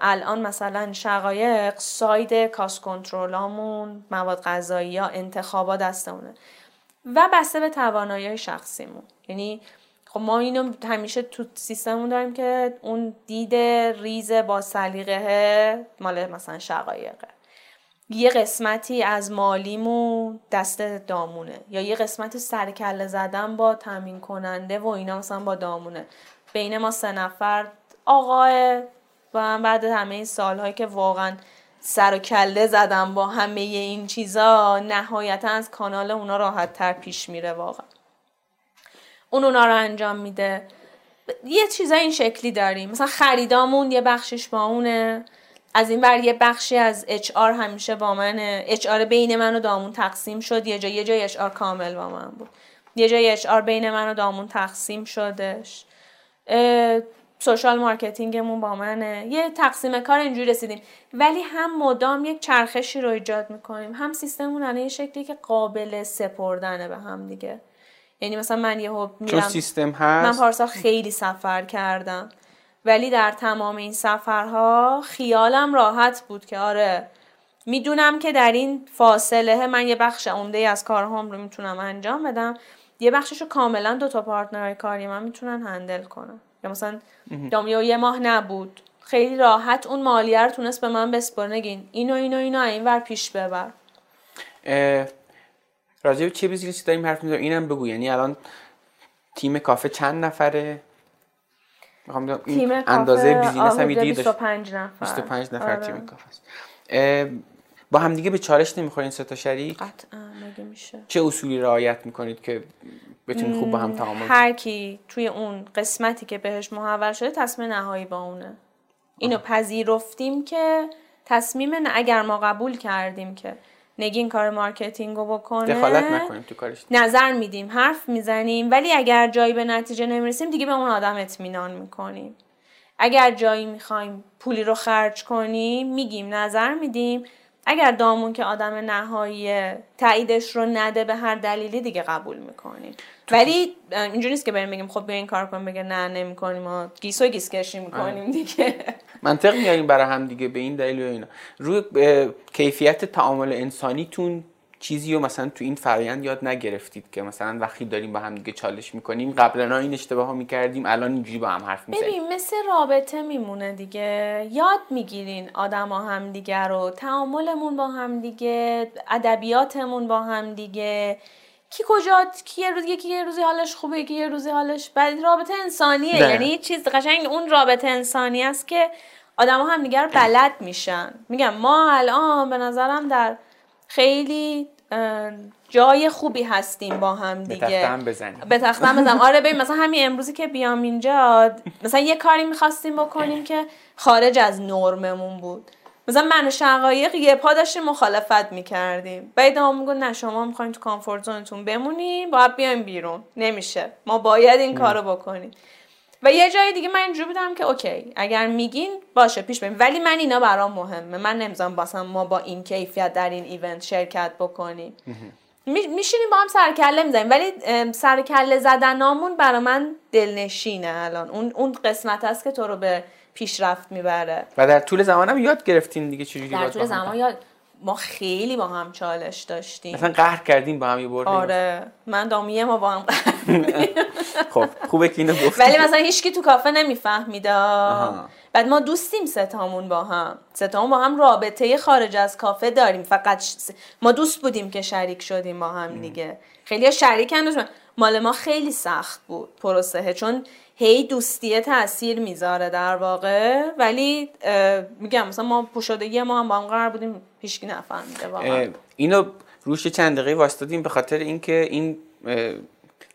الان مثلا شقایق ساید کاس کنترلامون مواد غذایی یا انتخابا دستمونه. و بسته به توانایی شخصیمون. یعنی خب ما اینو همیشه تو سیستممون داریم که اون دید ریز با سلیقه مال مثلا شقایقه یه قسمتی از مالیمون دست دامونه یا یه قسمت سرکله زدن با تامین کننده و اینا مثلا با دامونه. بین ما سه نفر آقای و بعد همه این سالهایی که واقعا سر و کله زدم با همه این چیزا نهایتا از کانال اونا راحت تر پیش میره واقعا. اون اونا رو انجام میده. یه چیزای این شکلی داریم. مثلا خریدامون یه بخشش با اونه. از این بر یه بخشی از HR همیشه با من HR بین من و دامون تقسیم شد. یه جای یه جای HR کامل با من بود. یه جای HR بین من و دامون تقسیم شدش. social marketing مون با منه. یه تقسیم کار اینجوری رسیدیم. ولی هم مدام یک چرخشی رو ایجاد می‌کنیم. هم سیستممون الان یه شکلی که قابل سپردنه به هم دیگه. یعنی مثلا من یه میرم. سیستم هست. من پارسال خیلی سفر کردم. ولی در تمام این سفرها خیالم راحت بود که آره می‌دونم که در این فاصله من یه بخش عمده از کارهام رو می‌تونم انجام بدم. یه بخشش رو کاملا دو تا پارتنرهای کاری من می‌تونن هندل کنم یا مثلا دامیا یه ماه نبود. خیلی راحت اون مالیه رو تونست به من بسپر نگین اینو اینو اینو این ور پیش ببر. راجع به چه business ی داریم حرف می‌زنیم؟ اینم بگو. یعنی الان تیم کافه چند نفره؟ می‌خوام تیم اندازه business هم ایده 25 نفر. 25 نفر آره. تیم کافه است. با هم دیگه به چالش نمی‌خورین سه تا شریک؟ قطعا مگه میشه؟ چه اصولی رعایت می‌کنید که بتونید خوب با هم تعامل هر کی توی اون قسمتی که بهش محول شده تصمیم نهایی با اونه. اینو پذیرفتیم که تصمیم اگر ما قبول کردیم که نگین کار marketing رو بکنه. دخالت نکنیم تو کارش. نظر میدیم حرف می‌زنیم ولی اگر جایی به نتیجه نمی‌رسیم دیگه به اون آدم اطمینان می‌کنیم. اگر جایی می‌خوایم پولی رو خرج کنیم میگیم نظر میدیم. اگر دامون که آدم نهایی تاییدش رو نده به هر دلیلی دیگه قبول می‌کنیم. ولی اینجوری نیست که بریم بگیم خب بیا این کار کنیم بگه نه نمی‌کنیم. و گیس و گیس کشی می‌کنیم دیگه. منطق میاریم برای هم دیگه به این دلیل و اینا. روی کیفیت تعامل انسانیتون چیزی رو مثلا تو این فرایند یاد نگرفتید که مثلا وقتی داریم با هم دیگه چالش می‌کنیم قبلا این اشتباه ها می‌کردیم الان اینجوری با هم حرف می‌زنیم. ببین مثل رابطه میمونه دیگه. یاد می‌گیرین آدم هم دیگه رو تعاملمون با هم دیگه ادبیاتمون با هم دیگه کی کجا کی یه روز یکی یه روزی حالش خوبه یکی یه روزی حالش بعد رابطه انسانیه. ده. یعنی چیز قشنگ اون رابطه انسانی است که آدم هم دیگر بلد میشن. میگم ما الان به نظرم در خیلی جای خوبی هستیم با هم دیگه. به تختم بزنیم. به تختم بزنیم. آره ببین مثلا همین امروزی که بیام اینجا مثلا یه کاری می‌خواستیم بکنیم که خارج از نرممون بود. مثلا من شقایق یه پا داشتیم مخالفت می‌کردیم. بعد ما میگن نه شما می‌خواین تو کامفورت زونتون بمونیم باید بیایم بیرون. نمیشه. ما باید این کارو بکنیم. و یه جای دیگه من اینجوری بودم که اوکی اگر میگین باشه پیش بریم. ولی من اینا برام مهمه. من نمی‌ذارم باسم ما با این کیفیت در این ایونت شرکت بکنیم. میشینیم با هم سرکله می‌زنیم. ولی سرکله زدنامون برا من دلنشینه الان. اون اون قسمت هست که تو رو به پیشرفت می‌بره. و در طول زمانم یاد گرفتین دیگه چجوری در طول زمان یاد ما خیلی با هم چالش داشتیم. مثلا قهر کردیم با هم یه بردیم. آره من دامیه ما با هم [LAUGHS] خب خوبه که اینو گفتی. ولی مثلا هیچکی تو کافه نمیفهمیده بعد ما دوستیم ستامون با هم. ستامون با هم رابطه خارج از کافه داریم. فقط ما دوست بودیم که شریک شدیم با هم دیگه. خیلی شریک هم مال ما خیلی سخت بود پروسه. چون هی دوستیه تاثیر می‌ذاره در واقع. ولی میگم مثلا ما پوشادگی ما هم با هم قرار بودیم پیشکی نفهمیده واقعا. اینو روش چند دقیقه وایستادیم به خاطر اینکه این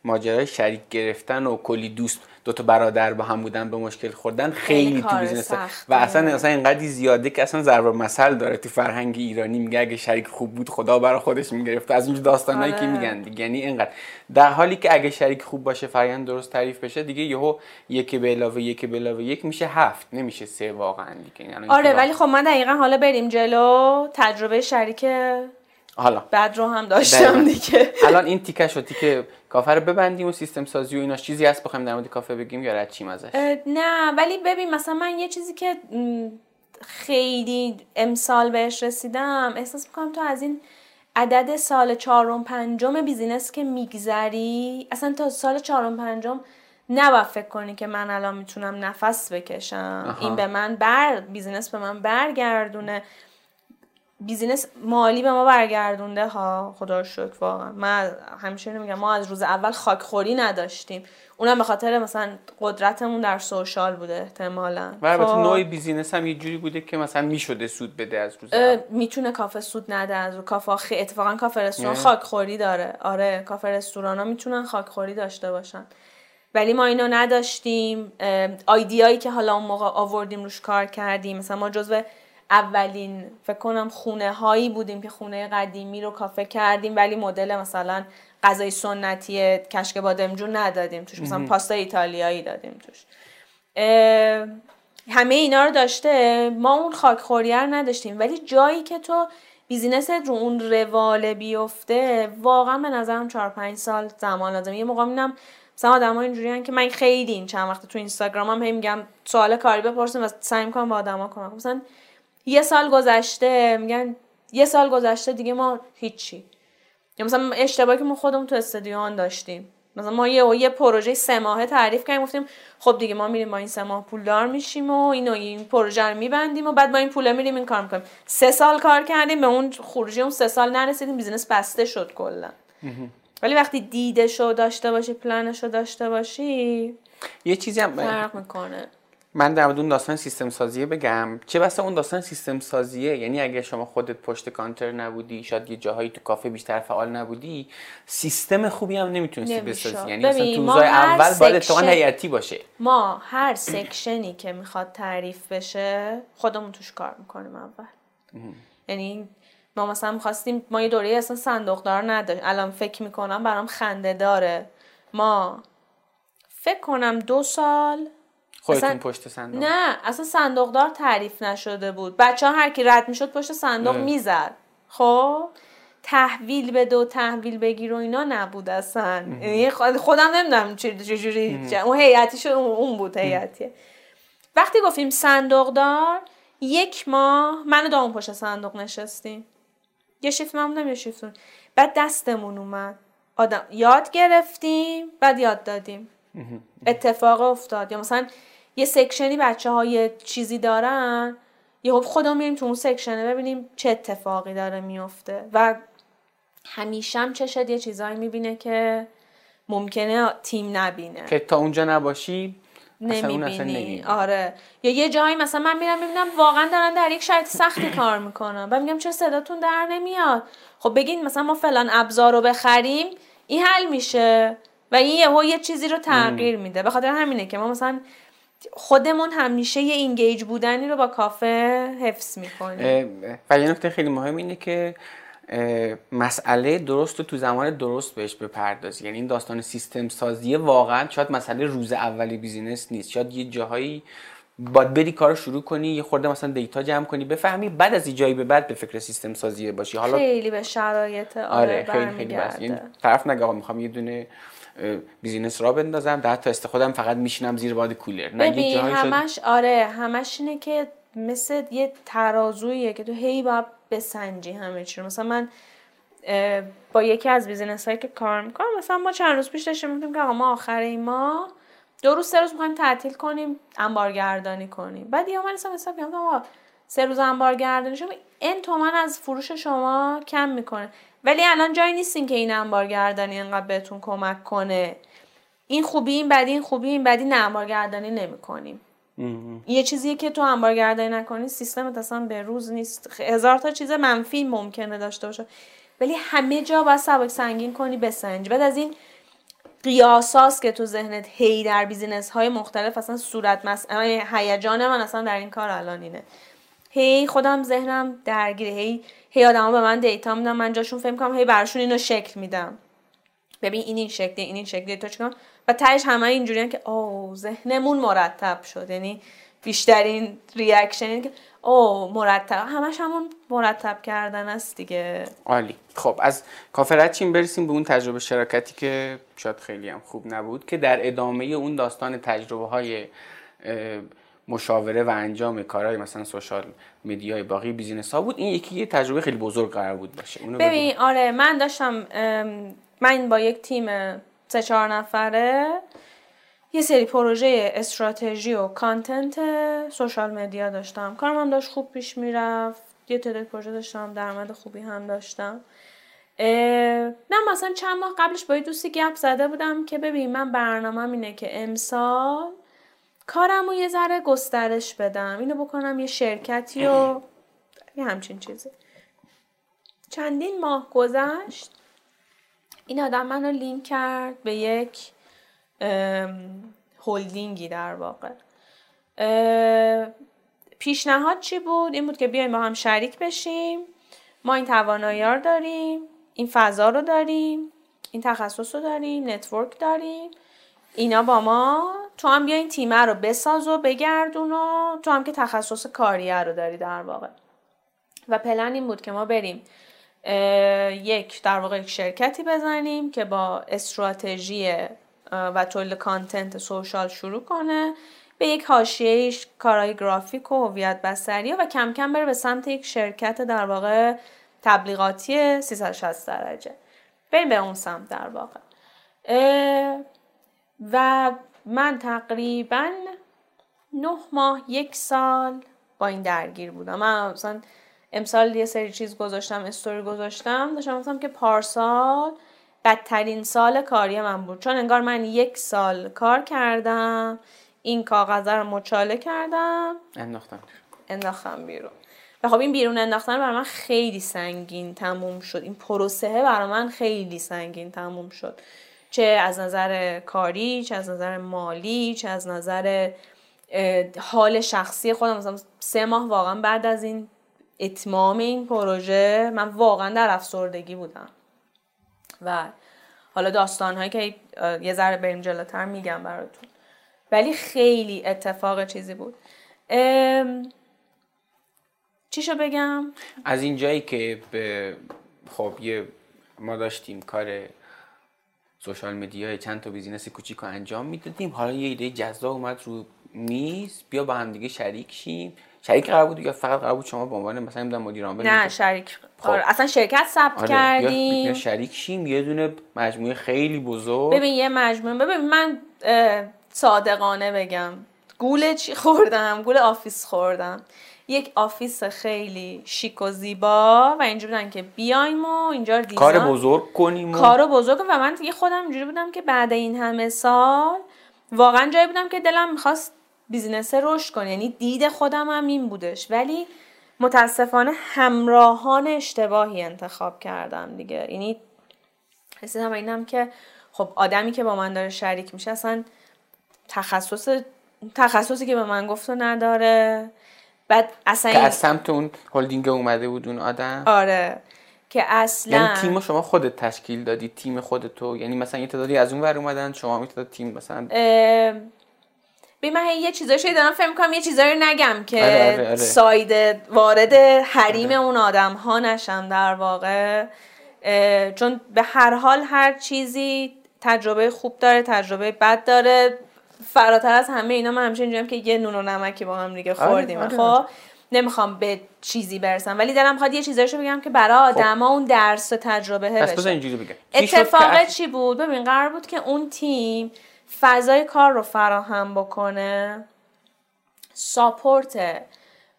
ماجرای شریک گرفتن و کلی دوست دو تا برادر با هم بودن به مشکل خوردن خیلی, تو business و اصلا اصلا اینقدر زیاده که اصلا ضرب مثل داره تو فرهنگ ایرانی میگه اگه شریک خوب بود خدا برای خودش می‌گرفت. از اونجا داستانایی که آره. میگن دیگه. یعنی اینقدر. در حالی که اگه شریک خوب باشه فرهنگ درست تعریف بشه دیگه یهو یک به علاوه یک به علاوه یک میشه هفت. نمیشه سه واقعا دیگه. یعنی آره ولی خب من دقیقا حالا بریم جلو. تجربه شریک حالا. بعد رو هم داشتم دیگه. الان این تیکه شو تیکه کافه رو ببندیم و سیستم سازی و ایناش چیزی هست بخوایم در مورد کافه بگیم یا رد چیم ازش نه ولی ببین مثلا من یه چیزی که خیلی امسال بهش رسیدم احساس می‌کنم تو از این عدد سال چهارم پنجم business که میگذری اصلا تا سال چهارم پنجم نباید فکر کنی که من الان می‌تونم نفس بکشم. این به من بر business به من برگردونه. business مالی به ما برگردونده ها. خدا رو شکر واقعا. من همیشه میگم ما از روز اول خاکخوری نداشتیم. اونم به خاطر مثلا قدرتمون در social بوده احتمالا. و البته خب. نوع business هم یه جوری بوده که مثلا می‌شده سود بده از روز می‌تونه کافه سود نده از رو کافه. خی... اتفاقا کافه رستوران خاکخوری داره. آره کافه رستوران ها می‌تونن خاکخوری داشته باشن. ولی ما اینو نداشتیم. idea یی که حالا اون موقع آوردیم روش کار کردیم. مثلا ما جزو اولین فکر کنم خونه هایی بودیم که خونه قدیمی رو کافه کردیم ولی مدل مثلا غذای سنتی کشک بادمجون ندادیم توش مثلا پاستا ایتالیایی دادیم توش. همه اینا رو داشته. ما اون خاکخوری رو نداشتیم ولی جایی که تو بیزینست رو اون رواله بیفته واقعا به نظرم 4 5 سال زمان لازم یه موقع می‌بینم مثلا آدم ها اینجوری که من خیلی این چند وقت تو اینستاگرامم هم میگم سوال کاری بپرسیم و سعی کنم با آدما کنم. مثلا یه سال گذشته میگن یه سال گذشته دیگه ما هیچی. یا مثلا اشتباهی که ما خودمون تو استادیوم داشتیم. مثلا ما یه یه پروژه سه ماهه تعریف کردیم گفتیم خب دیگه ما میریم با این سه ماه پولدار میشیم و اینو این پروژه رو میبندیم و بعد با این پول میریم این کار می‌کنیم. سه سال کار کردیم به اون خروجی اون سه سال نرسیدیم بیزینس بسته شد کلا. ولی وقتی دیده شو داشته باشی پلنش رو داشته باشی یه چیزی هم فرق می‌کنه. من در مورد اون داستان سیستم سازیه بگم. چه بسا اون داستان سیستم سازیه؟ یعنی اگر شما خودت پشت کانتر نبودی شاید یه جاهایی تو کافه بیشتر فعال نبودی سیستم خوبی هم نمی‌تونستی بسازی. یعنی مثلا تو اول باید اتفاقا هیئتی باشه. ما هر سکشنی که می‌خواد تعریف بشه خودمون توش کار می‌کنیم اول. یعنی ما مثلا می‌خواستیم ما یه دوره اصلا صندوقدار نداشت. الان فکر می‌کنم برام خنده داره. ما فکر کنم دو سال خودتون اصلا- پشت صندوق. نه اصلا صندوقدار تعریف نشده بود. بچه ها هر کی رد می‌شد پشت صندوق. می‌زد. خب؟ تحویل بده و تحویل بگیر و اینا نبود اصلا. یعنی خود- خودم نمی‌دونم چجوری اون هیئتیش اون بود هیئتیه. وقتی گفتیم صندوقدار یک ماه من و دامون پشت صندوق نشستیم. یه شیفت من بودم یه شیفت اون. بعد دستمون اومد. آدم یاد گرفتیم بعد یاد دادیم. اتفاق افتاد. یا مثلا یه سکشنی بچه های چیزی دارن؟ یه خودمون میریم تو اون سکشنه ببینیم چه اتفاقی داره میفته و همیشه هم چشد یه چیزایی می‌بینه که ممکنه تیم نبینه. که تا اونجا نباشی نمی‌بینی. نمی‌بینی. آره. یا یه جایی مثلا من میرم می‌بینم واقعا دارن در یک شرایط سختی [CLEARS THROAT] کار می‌کنن. و میگم چرا صداتون در نمیاد؟ خب بگین مثلا ما فلان ابزار رو بخریم این حل میشه. و این یهو یه چیزی رو تغییر میده. به خاطر همینه که ما مثلا خودمون همیشه یه engage بودنی رو با کافه حفظ می‌کنیم. و یه نکته خیلی مهم اینه که مسئله درست رو تو زمان درست بهش بپردازی. یعنی این داستان سیستم سازی واقعا شاید مسئله روز اولی business نیست. شاید یه جاهایی باید بری کار رو شروع کنی یه خورده مثلا data جمع کنی بفهمی بعد از این جایی به بعد به فکر سیستم سازی باشی. حالا خیلی به شرایط آره, آره خیلی خیلی بس. یعنی طرف آقا می‌خوام یه دونه business راه بندازم در تا استفادم فقط میشینم زیر باد کولر. نه ببین همش آره همش اینه که مثل یه ترازویه که تو هی باید بسنجی همه چی رو. مثلا من با یکی از business هایی که کار می‌کنم مثلا ما چند روز پیش داشتیم می‌گفتیم که آقا ما آخر این ماه دو روز سه روز می‌خوایم تعطیل کنیم انبارگردانی کنیم. بعد یه من حساب حساب آقا سه روز انبارگردانی شما این تومن از فروش شما کم می‌کنه. ولی الان جایی نیستین که این انبارگردانی انقدر بهتون کمک کنه. این خوبی این بدی این خوبی این بدی نه انبارگردانی نمی‌کنیم. یه چیزیه که تو انبارگردانی نکنی سیستمت اصلا به روز نیست. هزار تا چیز منفی ممکنه داشته باشه. ولی همه جا باید سبک سنگین کنی بسنجی بعد از این قیاساست که تو ذهنت هی در بیزینس های مختلف اصلا صورت مس هیجان من اصلا در این کار الان اینه. هی خودم ذهنم درگیره. هی هی آدما به من data میدن. من جاشون فکر کنم هی براشون اینو شکل میدم. ببین این این شکلی این این شکلی تو چیکار؟ و تهش همه اینجوریان که او ذهنمون مرتب شد. یعنی بیشترین reaction که او مرتب. همش همون مرتب کردن است دیگه. عالی. خب از کافه رد شیم برسیم به اون تجربه شراکتی که شاید خیلی هم خوب نبود که در ادامه اون داستان تجربه های مشاوره و انجام کارهای مثلا social media ی باقی business ها بود این یکی یه تجربه خیلی بزرگ قرار بود باشه. اونو. ببین آره من داشتم من با یک تیم سه چهار نفره یه سری پروژه استراتژی و content social media داشتم. کارم هم داشت خوب پیش می‌رفت یه تعداد پروژه داشتم درآمد خوبی هم داشتم. نه مثلا چند ماه قبلش با یه دوستی گپ زده بودم که ببین من برنامه اینه که امسال کارم رو یه ذره گسترش بدم. اینو بکنم یه شرکتی و یه همچین چیزی. چندین ماه گذشت. این آدم منو لینک کرد به یک هلدینگی در واقع. پیشنهاد چی بود؟ این بود که بیایم با هم شریک بشیم. ما این توانایی رو داریم این فضا رو داریم این تخصص رو داریم network داریم. اینا با ما تو هم بیا این تیمه رو بساز و بگردون و تو هم که تخصص کاریه رو داری در واقع. و پلن این بود که ما بریم یک در واقع یک شرکتی بزنیم که با استراتژی و تولید کانتنت سوشال شروع کنه به یک حاشیه‌ایش کارهای گرافیک و هویت بصری و کم کم بره به سمت یک شرکت در واقع تبلیغاتی 360 درجه. بریم به اون سمت در واقع. و من تقریبا نه ماه یک سال با این درگیر بودم. من مثلا امسال یه سری چیز گذاشتم استوری گذاشتم. داشتم گفتم که پارسال بدترین سال کاری من بود. چون انگار من یک سال کار کردم این کاغذه رو مچاله کردم. انداختم انداختم بیرون. و خب این بیرون انداختن برای من خیلی سنگین تموم شد. این پروسه برای من خیلی سنگین تموم شد. چه از نظر کاری چه از نظر مالی چه از نظر حال شخصی خودم. مثلا سه ماه واقعا بعد از این اتمام این پروژه من واقعا در افسردگی بودم. و حالا داستان هایی که یه ذره بریم جلوتر میگم براتون. ولی خیلی اتفاق چیزی بود. چیشو بگم؟ از اینجایی که به خب یه ما داشتیم کار social media چند تا business کوچیک رو انجام می‌دادیم. حالا یه ایده جذاب اومد رو میز. بیا با هم دیگه شریک شیم. شریک قرار بود یا فقط قرار بود شما به عنوان مثلا مدیر عامل نه شریک. خب. آره. اصلا شرکت ثبت آره. کردیم. یا شریک شیم. یه دونه مجموعه خیلی بزرگ. ببین یه مجموعه. ببین من صادقانه بگم. گول چی خوردم؟ گول office خوردم. یک office خیلی شیک و زیبا و اینجوری بودن که بیایم و اینجا design کار بزرگ کنیم و... کارو بزرگ و من دیگه خودم اینجوری بودم که بعد این همه سال واقعا جایی بودم که دلم می‌خواست business رشد کنه. یعنی دید خودم هم این بودش. ولی متاسفانه همراهان اشتباهی انتخاب کردم دیگه. یعنی حسیدم اینم که خب آدمی که با من داره شریک میشه اصلا تخصص تخصصی که به من گفت نداره. بعد اصلا که از سمت اون هلدینگ اومده بود اون آدم؟ آره. که اصلا یعنی تیم شما خودت تشکیل دادی تیم خودتو؟ یعنی مثلا یه تعدادی از اون ور اومدن شما می تیم مثلا بی من یه چیزایی شده دارم فکر کنم یه چیزایی نگم که آره آره آره. ساید وارد حریم اون آدم ها نشم در واقع. چون به هر حال هر چیزی تجربه خوب داره تجربه بد داره. فراتر از همه اینا من همیشه اینجوریم که یه نون و نمکی با هم دیگه خوردیم. آره. خب نمی‌خوام به چیزی برسم ولی دلم خواهد یه چیزایشو بگم که برای آدما اون درس و تجربه بشه. اینجوری بگم. اتفاق چی بود؟ ببین قرار بود که اون تیم فضای کار رو فراهم بکنه ساپورت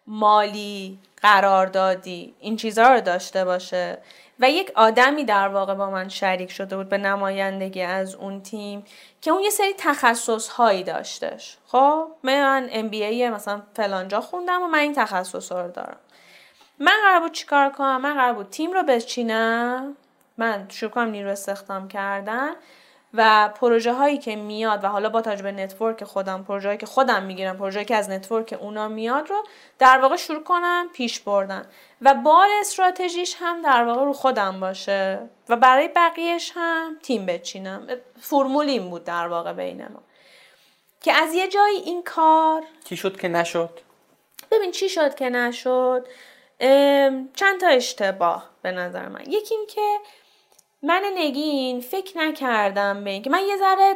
مالی قراردادی این چیزها رو داشته باشه. و یک آدمی در واقع با من شریک شده بود به نمایندگی از اون تیم که اون یه سری تخصص هایی داشتش. خب من MBA مثلا فلانجا خوندم و من این تخصص رو دارم. من قرار بود چیکار کنم؟ من قرار بود تیم رو بچینم. من شروع کنم نیرو استخدام کردن و پروژه هایی که میاد و حالا با توجه به network خودم پروژه هایی که خودم می‌گیرم پروژه که از network اونا میاد رو در واقع شروع کنم پیش بردن. و بار استراتژیش هم در واقع رو خودم باشه و برای بقیهش هم تیم بچینم. فرمول این بود در واقع بین ما. که از یه جایی این کار چی شد که نشد؟ ببین چی شد که نشد؟ چند تا اشتباه به نظر من. یکی این که من نگین فکر نکردم به اینکه. من یه ذره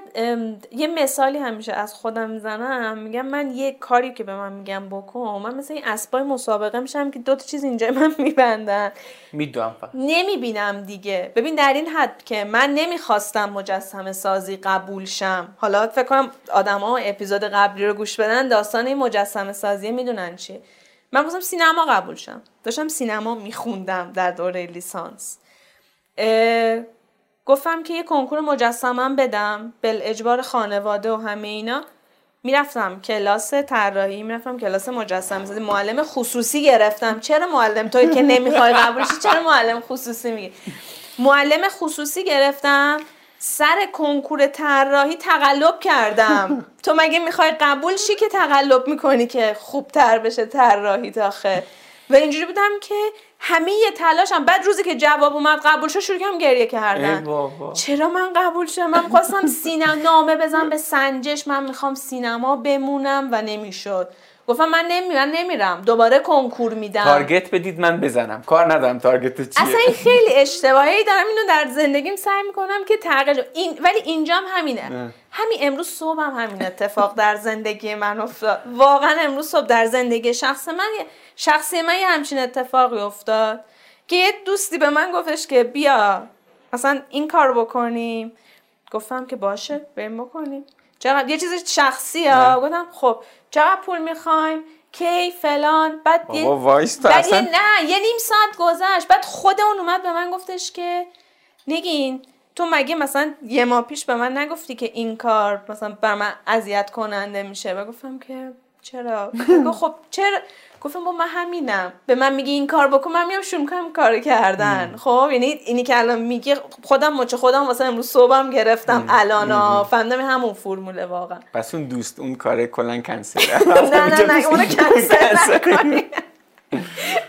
یه مثالی همیشه از خودم می‌زنم. میگم من یه کاری که به من میگم بکن. من مثل این اسبای مسابقه میشم که دو تا چیز اینجا [LAUGHS] من میبندن می‌دونم. فقط نمی‌بینم دیگه. ببین در این حد که من نمی‌خواستم مجسمه سازی قبول شم. حالا فکر کنم آدما اپیزود قبلی رو گوش بدن داستان این مجسمه سازی می‌دونن چیه من خواستم سینما قبول شم. داشتم سینما میخوندم در دوره لیسانس. گفتم که یه کنکور مجسمم بدم بل اجبار خانواده و همه اینا. می‌رفتم کلاس طراحی می‌رفتم کلاس مجسمه سازی معلم خصوصی گرفتم. چرا معلم؟ توی که نمی‌خوای قبول چرا معلم خصوصی میگی؟ معلم خصوصی گرفتم سر کنکور طراحی تقلب کردم. تو مگه می‌خوای قبول شی که تقلب می‌کنی که خوبتر بشه طراحی آخه و اینجوری بودم که همه یه تلاشم بعد روزی که جواب اومد قبول شد شروع کردم گریه کردن. چرا من قبول شدم؟ من خواستم سینما نامه بزنم به سنجش. من می‌خوام سینما بمونم و نمی‌شد. گفتم من نمی من نمیرم. دوباره کنکور میدم. تارگت بدید من بزنم. کار ندارم. تارگت چیه؟ اصلا این خیلی اشتباهی. دارم اینو در زندگیم سعی می‌کنم که تغییر این ولی اینجا هم همینه. نه. همین امروز صبح هم همین اتفاق در زندگی من افتاد. واقعا امروز صبح در زندگی شخص من شخصی من یه همچین اتفاقی افتاد که یه دوستی به من گفتش که بیا مثلا این کار بکنیم. گفتم که باشه بریم بکنیم. چقدر؟ یه چیز شخصی ها گفتم خب چقدر پول می‌خوایم؟ کی؟ فلان. بعد یه- بعد یه اصلا نه یه نیم ساعت گذشت. بعد خود اون اومد به من گفتش که نگین تو مگه مثلا یه ماه پیش به من نگفتی که این کار مثلا بر من اذیت کننده میشه؟ و گفتم که چرا؟ [LAUGHS] خب چرا؟ گفتم با من همینم. به من میگی این کار بکن من میام شروع می‌کنم کار کردن. خب یعنی اینی که الان میگی خودم مچ خودم واسه امروز صبحم گرفتم الان فهمیدم همون فرموله واقعا. پس اون دوست اون کار کلا کنسل. [LAUGHS] نه نه نه اونو [LAUGHS] کنسل نکنی.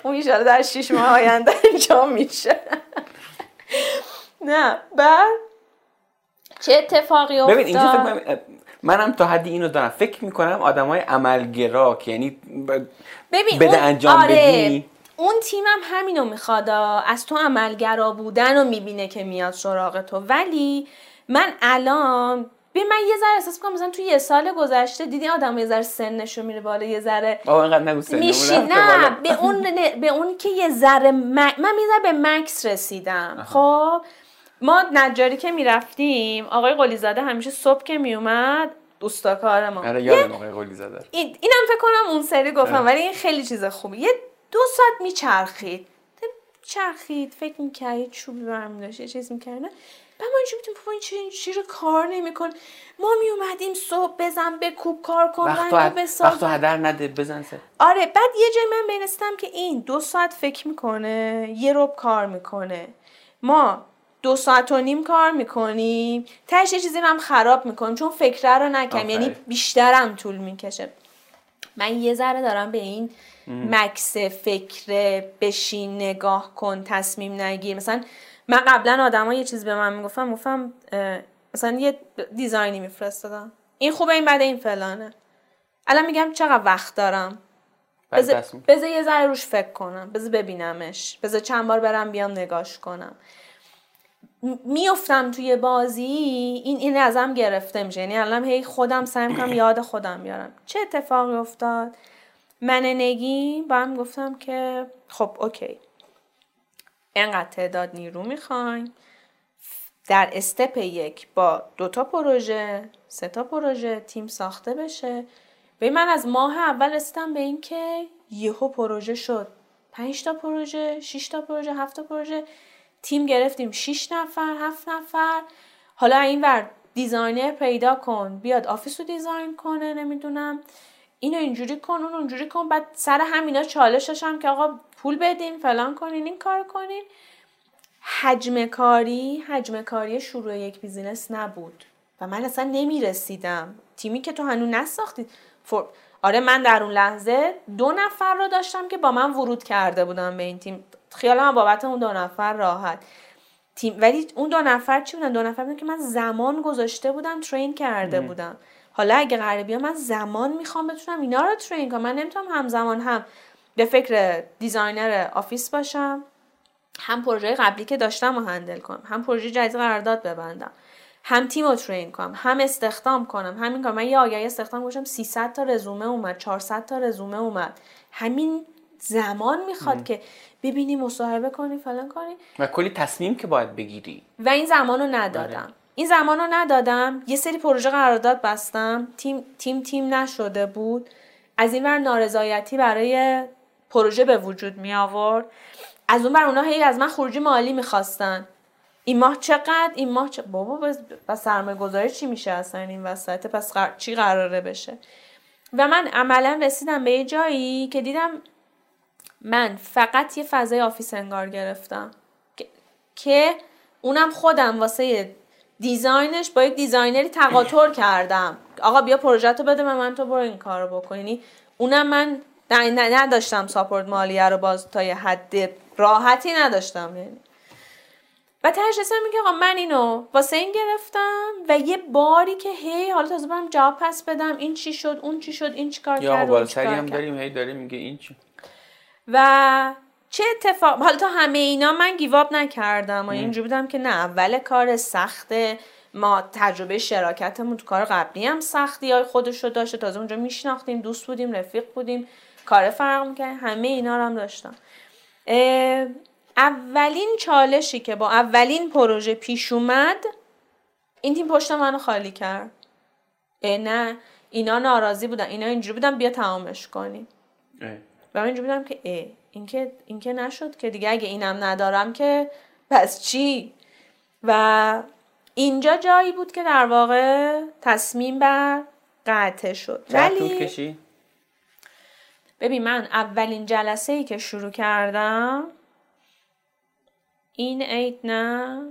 اون ایشالا در شیش ماه آینده انجام میشه. نه بعد چه اتفاقی افتاد؟ ببین اینجا منم تا حدی اینو دارم. فکر می‌کنم آدمای عملگرا که یعنی ببین بده اون- انجام آره، بدی؟ اون تیمم همینو می‌خواد از تو عملگرا بودن رو می‌بینه که میاد سراغ تو. ولی من الان به من یه ذره احساس کنم مثلا تو یه سال گذشته دیدی آدم یه ذره سنشو میره بالا یه ذره بابا اینقدر نگو سنمون میشی رفته نه. به اون [LAUGHS] به اون که یه ذره مک- من یه ذره به مکس رسیدم. خب ما نجاری که می‌رفتیم آقای قلیزاده همیشه صبح که میومد دوستاکار ما آره یادم آقای قلی زاده. این اینم فکر کنم اون سری گفتم. ولی این خیلی چیز خوبی. یه دو ساعت میچرخید. چرخید فکر می‌کرد یه چوبی برمی داشت یه چیز می‌کرد نه بعد ما اینجا بودیم بابا این چی رو کار نمیکن ما میومدیم صبح بزن بکوب کار کن وقت هدر نده بزن سه. آره بعد یه جای من بینستم که این دو ساعت فکر می‌کنه یه رب کار می‌کنه. ما دو ساعت و نیم کار می‌کنیم. تهش یه چیزی هم خراب می‌کنیم چون فکره رو نکم. یعنی بیشترم طول می‌کشه. من یه ذره دارم به این مکس فکر بشین نگاه کن تصمیم نگیر. مثلا من قبلا آدما یه چیز به من می‌گفتم گفتم مثلا یه دیزاینی میفرستادم این خوبه این بده این فلانه. الان میگم چقدر وقت دارم. بذار یه ذره روش فکر کنم. بذار ببینمش. بذار چند بار برم بیام نگاش کنم. میفتم توی بازی این این ازم گرفته میشه. یعنی الان هی خودم سعی می‌کنم [CLEARS THROAT] یاد خودم بیارم. چه اتفاقی افتاد؟ من نگی با هم گفتم که خب okay. انقدر تعداد نیرو می‌خوایم. در step یک با دوتا پروژه سه تا پروژه تیم ساخته بشه. به من از ماه اول رسیدم به این که یهو پروژه شد. پنج تا پروژه شش تا پروژه هفت تا پروژه. تیم گرفتیم 6 نفر هفت نفر. حالا این ور designer پیدا کن بیاد office رو design کنه نمی‌دونم. اینو اینجوری کن اون اونجوری کن بعد سر همینا چالش داشتم که آقا پول بدین فلان کنین این کار کنین. حجم کاری حجم کاری شروع یک بیزینس نبود و من اصلا نمی‌رسیدم. تیمی که تو هنوز نساختی. فور... آره من در اون لحظه دو نفر رو داشتم که با من ورود کرده بودم به این تیم. خیالم بابت اون دو نفر راحت. تیم ولی اون دو نفر چی بودن؟ دو نفر بودن که من زمان گذاشته بودم ترین کرده بودم. حالا اگه قراره بیام من زمان می‌خوام بتونم اینا رو train کنم. من نمی‌تونم همزمان هم به فکر designer office باشم هم پروژه قبلی که داشتم رو handle کنم هم پروژه جدید قرارداد ببندم هم تیم رو train کنم هم استخدام کنم. همین کار. من یه آگهی استخدام گذاشتم. 300 تا رزومه اومد 400 تا رزومه اومد. همین زمان می‌خواد که ببینی مصاحبه کنی فلان کنی و کلی تصمیم که باید بگیری. و این زمان رو ندادم. این زمان رو ندادم. یه سری پروژه قرارداد بستم. تیم تیم تیم نشده بود. از این ور نارضایتی برای پروژه به وجود می آورد. از اون بر اونا هی از من خروجی مالی می‌خواستن این ماه چقدر؟ این ماه چه... بابا بس, بس سرمایه گذاری چی میشه اصلا این وسط؟ پس قر... چی قراره بشه؟ و من عملا رسیدم به یه جایی که دیدم من فقط یه فضای office انگار گرفتم. که- اونم خودم واسه design ش با یک designer ی تهاتر کردم. آقا بیا پروژه رو بده به من تو برو این کار رو بکن. یعنی اونم من نداشتم support مالیه رو باز تا یه حد راحتی نداشتم. یعنی. و تهش رسیدم که آقا من اینو واسه این گرفتم و یه باری که هی حالا تازه برم جواب پس بدم. این چی شد؟ اون چی شد؟ این چیکار یا کرد؟ چیکار بالسری هم. داریم هی داره میگه این چی؟ و چه اتفاق حالا تا همه اینا من گیواب نکردم و اینجوری بودم که نه اول کار سخته ما تجربه شراکتمون تو کار قبلی هم سختی های خودش رو داشته تازه اونجا میشناختیم دوست بودیم رفیق بودیم کار فرق می‌کرد همه اینا رو هم داشتم. اولین چالشی که با اولین پروژه پیش اومد این تیم پشت منو خالی کرد. نه اینا ناراضی بودن اینا اینجوری بودن بیا تمامش کنیم. و من اینجوری بودم که اه این که این که نشد که دیگه اگه اینم ندارم که پس چی؟ و اینجا جایی بود که در واقع تصمیم بر قطع شد. ولی کشی؟ ببین من اولین جلسه ای که شروع کردم این عید نه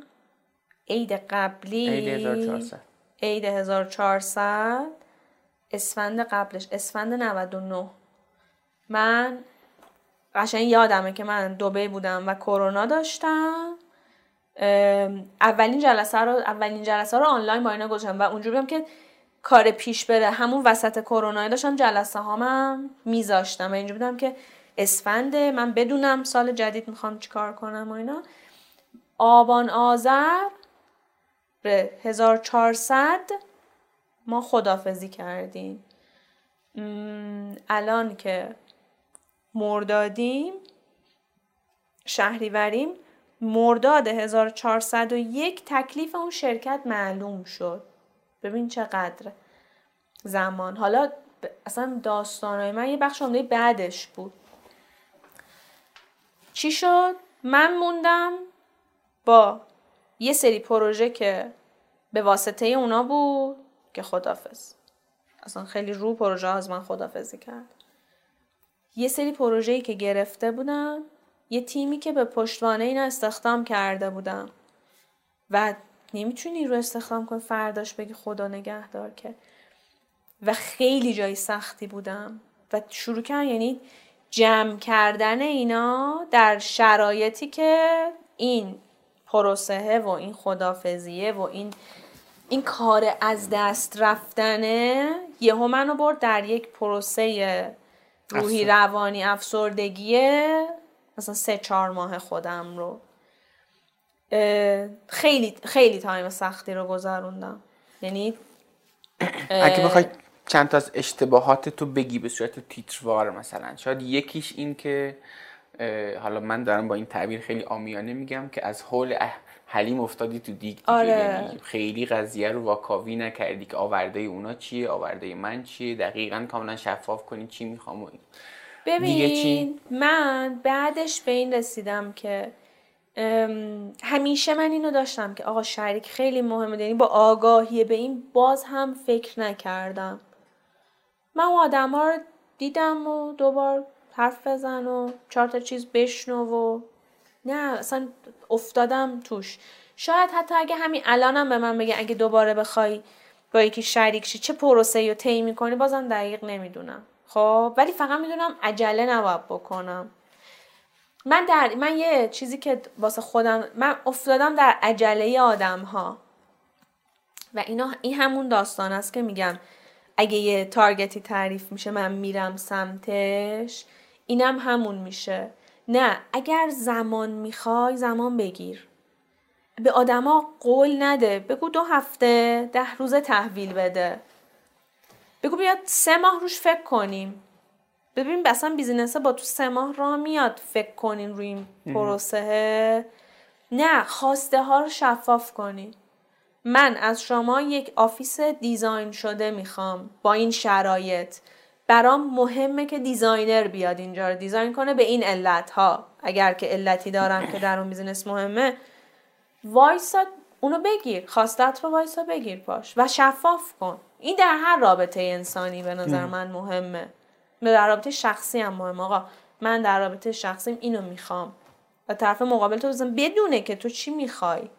عید قبلی. عید 1400 عید 1400 اسفند قبلش. اسفند 99 من قشنگ یادمه که من دبی بودم و کرونا داشتم. اولین جلسه رو اولین جلسه رو آنلاین با اینا گذاشتم و اونجوری بودم که کار پیش بره همون وسط کرونا داشتم جلسه هامم میذاشتم و اینجا بودم که اسفنده من بدونم سال جدید می‌خوام چیکار کنم و اینا. آبان آذر به 1400 ما خدافزی کردیم. الان که مردادیم شهریوریم. مرداد 1401 تکلیف اون شرکت معلوم شد. ببین چقدر زمان. حالا اصلا داستانهای من یه بخش عمده بعدش بود. چی شد؟ من موندم با یه سری پروژه که به واسطه اونا بود که خدافز اصلا خیلی رو پروژه از من خدافزی کرد. یه سری پروژه‌ای که گرفته بودم یه تیمی که به پشتوانه اینا استخدام کرده بودم. و نمی‌تونی رو استخدام کنی فرداش بگی خدا نگهدار که. و خیلی جای سختی بودم. و شروع کردم یعنی جمع کردن اینا در شرایطی که این پروسه و این خدافزیه و این این کار از دست رفتنه یهو منو برد در یک پروسه روحی روانی افسردگیه؟ مثلا سه چهار ماه خودم رو. خیلی خیلی تایم سختی رو گذروندم. یعنی اگه بخوای چند تا از اشتباهات تو بگی به صورت تیتروار مثلا. شاید یکیش این که حالا من دارم با این تعبیر خیلی آمیانه میگم که از حول حلیم افتادی تو دیگ آره. خیلی قضیه رو واکاوی نکردی که آورده اونا چیه آورده من چیه دقیقا کاملا شفاف کنی چی می‌خوام و ببین من بعدش به این رسیدم که همیشه من اینو داشتم که آقا شریک خیلی مهمه یعنی با آگاهی به این باز هم فکر نکردم. من اون آدم ها رو دیدم و دوبار حرف بزن و چهار تا چیز بشنو و نه اصلا افتادم توش. شاید حتی اگه همین الانم به من بگه اگه دوباره بخوای با یکی شریک شی چه پروسه رو طی می‌کنی؟ بازم دقیق نمی‌دونم. خب ولی فقط می‌دونم عجله نباید بکنم. من در من یه چیزی که واسه خودم من افتادم در عجله آدم ها و اینا این همون داستان است که میگم اگه یه تارگتی تعریف میشه من میرم سمتش اینم همون میشه. نه اگر زمان می‌خوای زمان بگیر. به آدما قول نده بگو دو هفته ده روز تحویل بده. بگو بیاد سه ماه روش فکر کنیم. ببین اصلا business ه با تو سه ماه را میاد فکر کنین روی این پروسه. نه خواسته ها رو شفاف کنین من از شما یک office design شده می‌خوام با این شرایط. برام مهمه که designer بیاد اینجا رو design کنه به این علت ها اگر که علتی دارم که در اون business مهمه وایسا اونو بگیر. خواستت رو وایسا بگیر پاش و شفاف کن. این در هر رابطه انسانی به نظر من مهمه. در رابطه شخصی هم مهم. آقا من در رابطه شخصیم اینو می‌خوام. و طرف مقابل تو بزن بدونه که تو چی می‌خوای.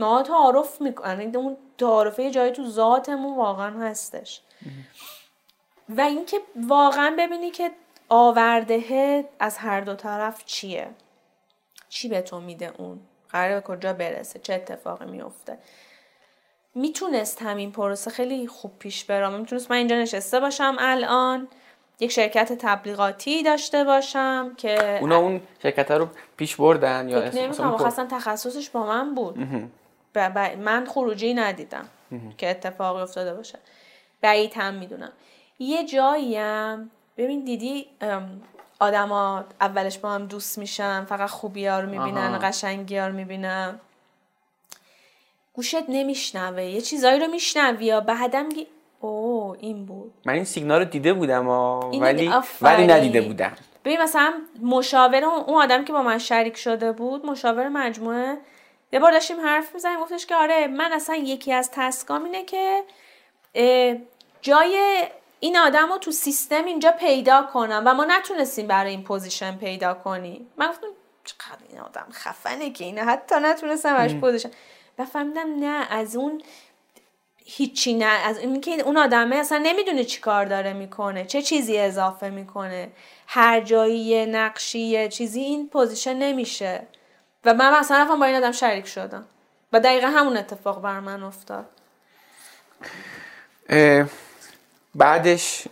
ما تعارف می‌کنن اون تعارفه جایی تو ذاتمون واقعا هستش. و اینکه واقعا ببینی که آورده از هر دو طرف چیه. چی به تو میده اون؟ قراره به کجا برسه؟ چه اتفاقی میفته؟ می‌تونست همین پروسه خیلی خوب پیش برام می‌تونست من اینجا نشسته باشم الان یک شرکت تبلیغاتی داشته باشم که اونا اون شرکت رو پیش بردن یا نمی‌کنم اصلا تخصصش با من بود. من خروجی ندیدم که اتفاقی افتاده باشه. بعید هم می‌دونم. یه جاییم. ببین دیدی آدما اولش با هم دوست میشن فقط خوبی ها رو می‌بینن قشنگی ها رو می‌بینن. گوشت نمیشنوه یه چیزایی رو میشنوی یا بعدم میگی اوه این بود. من این سیگنال رو دیده بودم ولی ولی ندیده بودم. ببین مثلا مشاور اون آدم که با من شریک شده بود مشاور مجموعه یه بار داشتیم حرف می‌زنیم گفتش که آره من اصلا یکی از task ام اینه که جای این آدم رو تو سیستم اینجا پیدا کنم و ما نتونستیم برای این position پیدا کنیم. من گفتم چقدر این آدم خفنه که اینه حتی نتونستم برش position. و فهمیدم نه از اون هیچی نه. از اینکه اون آدمه اصلا نمی‌دونه چی کار داره می‌کنه چه چیزی اضافه می‌کنه. هر جایی نقشی چیزی این پوزیشن نمیشه. و من مثلا رفتم با این آدم شریک شدم. و دقیقا همون اتفاق بر من افتاد. بعدش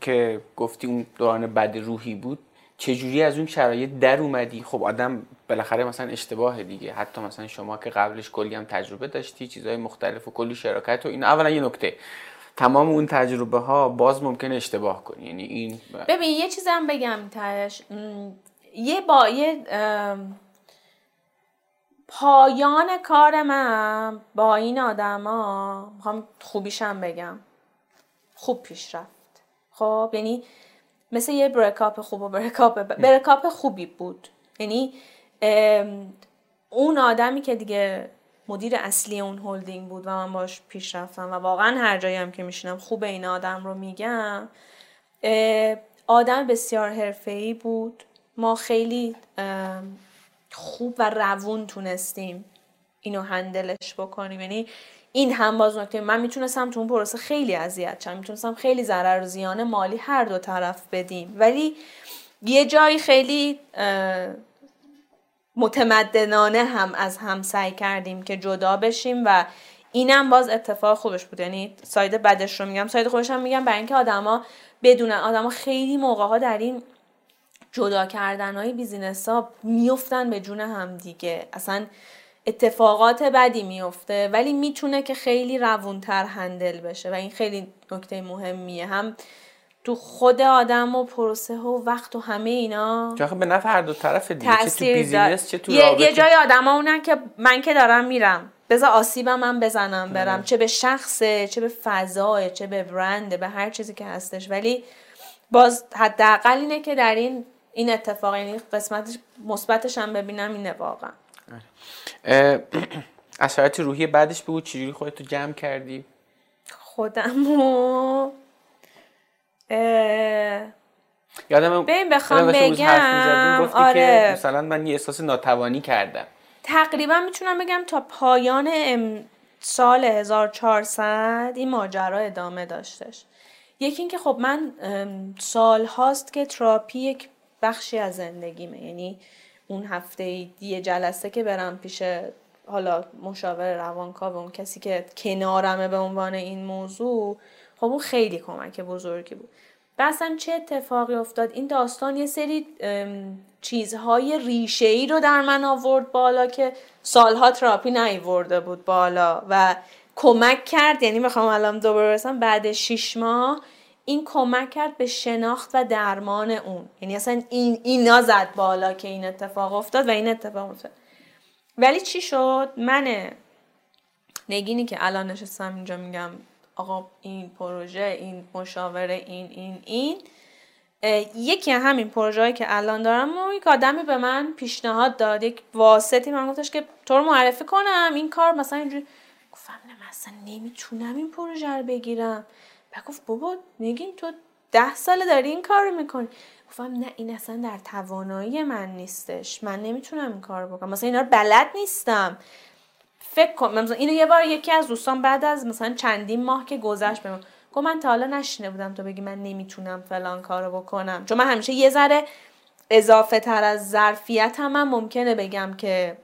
که گفتی اون دوران بد روحی بود چجوری از اون شرایط در اومدی؟ خب آدم بالاخره مثلا اشتباه دیگه. حتی مثلا شما که قبلش کلی هم تجربه داشتی چیزهای مختلف و کلی شراکت و این اولا یه نکته. تمام اون تجربه ها باز ممکن اشتباه کنی. یعنی این ببین یه چیزم بگم تهش یه با یه پایان کار من با این آدما می‌خوام خوبیشم بگم. خوب پیش رفت. خب یعنی مثل یه بریکاپ خوب و بریکاپ بریکاپ خوبی بود. یعنی اون آدمی که دیگه مدیر اصلی اون هلدینگ بود و من باش پیش رفتم و واقعا هر جایی هم که میشینم خوب این آدم رو میگم آدم بسیار حرفه‌ای بود. ما خیلی خوب و روون تونستیم اینو هندلش بکنیم. یعنی این هم باز نکته. من می‌تونستم تو اون پروسه خیلی اذیت شم. می‌تونستم خیلی ضرر و زیان مالی هر دو طرف بدیم. ولی یه جایی خیلی متمدنانه هم از هم سعی کردیم که جدا بشیم و اینم باز اتفاق خوبش بود. یعنی side بدش رو میگم. side خوبش هم میگم برای اینکه آدما بدونن. آدما خیلی موقع ها در این جدا کردن های بیزینس ها میفتن به جون هم دیگه. اصلا اتفاقات بدی میفته ولی می‌تونه که خیلی روونتر handle بشه. و این خیلی نکته مهمیه. هم تو خود آدم و پروسه و وقت و همه اینا چه به نفع هر دو طرف دیگه چه تو بیزینس چه تو یه, یه جای آدم اونن که من که دارم میرم. بذار آسیبم من بزنم برم. آره. چه به شخصه چه به فضای چه به برنده به هر چیزی که هستش. ولی باز حداقل اینه که در این این اتفاق یعنی قسمت مثبتش هم ببینم اینه واقعا. اثرات [CLEARS THROAT] روحی بعدش بگو چجوری خودتو جمع کردی؟ خودمو. یادم ببین بخوام بگم آره. مثلا من یه احساس ناتوانی کردم. تقریبا می‌تونم بگم تا پایان سال 1400 این ماجرا ادامه داشتش. یکی اینکه خب من سال هاست که تراپی یک بخشی از زندگیمه. یعنی اون هفته یه جلسه که برم پیش حالا مشاور روانکاو اون کسی که کنارمه به عنوان این موضوع خب اون خیلی کمک بزرگی بود. اصلا چه اتفاقی افتاد؟ این داستان یه سری چیزهای ریشه ای رو در من آورد بالا که سالها تراپی نیورده بود بالا و کمک کرد. یعنی می‌خوام الان دوباره برسم بعد شیش ماه این کمک کرد به شناخت و درمان اون. یعنی اصلا این اینا زد بالا که این اتفاق افتاد و این اتفاق افتاد. ولی چی شد؟ من نگینی که الان نشستم اینجا میگم آقا این پروژه این مشاوره این این این یکی همین پروژه که الان دارم و یک آدمی به من پیشنهاد داد. یک واسطی من گفتش که تو رو معرفی کنم این کار مثلا اینجوری. گفتم نه مثلا نمی‌تونم این پروژه رو بگیرم. و گفت بابا نگین تو ده ساله داری این کار رو می‌کنی. گفتم نه این اصلا در توانایی من نیستش. من نمی‌تونم این کار بکنم. مثلا اینا رو بلد نیستم. فکر کن مثلا اینو یه بار یکی از دوستان بعد از مثلا چندین ماه که گذشت به گفت من تا حالا نشینه بودم تو بگی من نمی‌تونم فلان کارو بکنم. چون من همیشه یه ذره اضافه تر از ظرفیت هم من ممکنه بگم که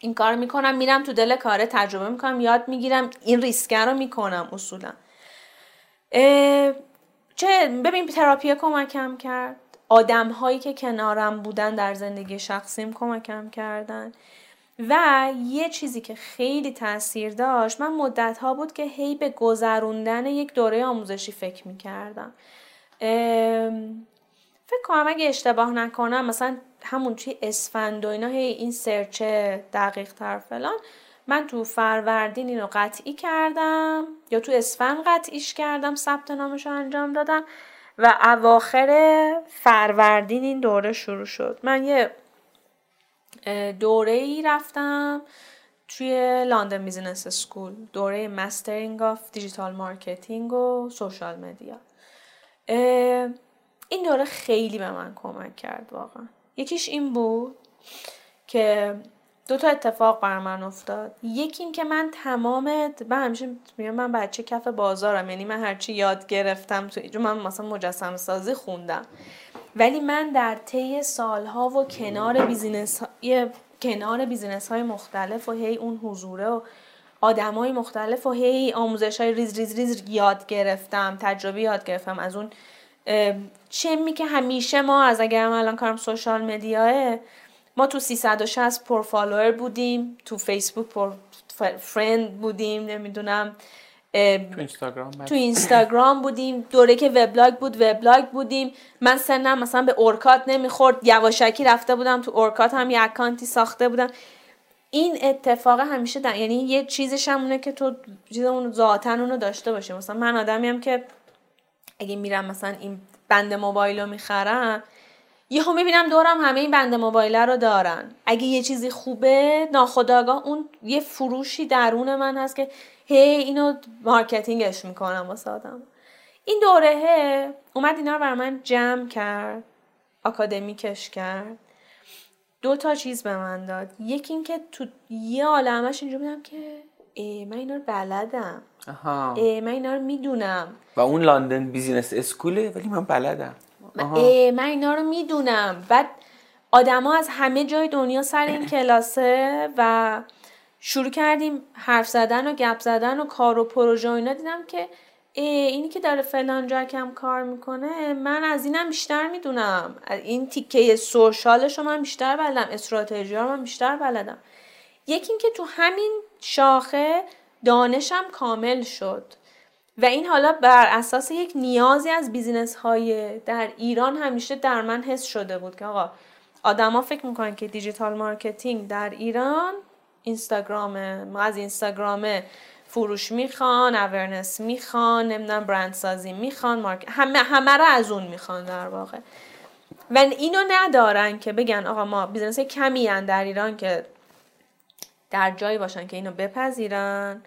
این کار می‌کنم میرم تو دل کاره تجربه می‌کنم یاد می‌گیرم این ریسکه رو می‌کنم اصولا. چه ببین تراپی کمکم کرد. آدم هایی که کنارم بودن در زندگی شخصیم کمکم کردن. و یه چیزی که خیلی تاثیر داشت من مدت ها بود که هی به گذروندن یک دوره آموزشی فکر می‌کردم. فکر کنم اگه اشتباه نکنم مثلا همون توی اسفند و اینا هی این سرچه دقیق تر فلان. من تو فروردین اینو قطعی کردم یا تو اسفند قطعیش کردم ثبت نامش رو انجام دادم و اواخر فروردین این دوره شروع شد. من یه دوره ای رفتم توی London Business School دوره mastering of digital marketing و social media این دوره خیلی به من کمک کرد واقعا. یکیش این بود که دو تا اتفاق بر من افتاد. یکی این که من تمام من همیشه میگم من بچه کف بازارم یعنی من هرچی یاد گرفتم تو من مثلا مجسم سازی خوندم. ولی من در طی سالها و کنار business های کنار business های مختلف و هی اون حضوره و های مختلف و هی آموزش های ریز ریز ریز یاد گرفتم تجربه یاد گرفتم. از اون چمی که همیشه ما از اگر الان کارم social media ئه ما تو 360 پر follower بودیم تو فیسبوک پر friend بودیم نمی‌دونم تو اینستاگرام تو اینستاگرام بودیم دوره که وبلاگ بود وبلاگ بودیم. من سنم مثلا به اورکات نمی‌خورد یواشکی رفته بودم تو اورکات هم یه اکانتی ساخته بودم. این اتفاق همیشه در یعنی یه چیزش همونه که تو چیزمون ذاتن اونو داشته باشه. مثلا من آدمیم که اگه میرم مثلا این بند موبایل رو می‌خرم یهو می‌بینم دورم همه این بند موبایل رو دارن. اگه یه چیزی خوبه ناخداگاه اون یه فروشی درون من هست که هی اینو marketing ش می‌کنم واسه آدم. این دوره اومد اینا رو بر من جمع کرد آکادمیکش کرد. دو تا چیز به من داد. یکی اینکه تو یه عالمش اینجا بودم که ای من اینا رو بلدم. آها. ای من اینا رو می‌دونم. و اون London Business School ه ولی من بلدم. من اینا رو می‌دونم. بعد آدما از همه جای دنیا سر این کلاسه و شروع کردیم حرف زدن و گپ زدن و کار و پروژه و اینا. دیدم که اینی که داره فلان جا کم کار می‌کنه من از اینم بیشتر می‌دونم. این تیکه سوشالش رو من بیشتر بلدم. استراتژی رو من بیشتر بلدم. یکی اینکه تو همین شاخه دانشم کامل شد. و این حالا بر اساس یک نیازی از بیزینس های در ایران همیشه در من حس شده بود که آقا آدما فکر می‌کنن که digital marketing در ایران اینستاگرامه ما از اینستاگرامه فروش می‌خوان awareness می‌خوان نمی‌دونم برند سازی می‌خوان مارک... همه همه رو از اون می‌خوان در واقع. و اینو ندارن که بگن آقا ما business کمی هن در ایران که در جایی باشن که اینو بپذیرن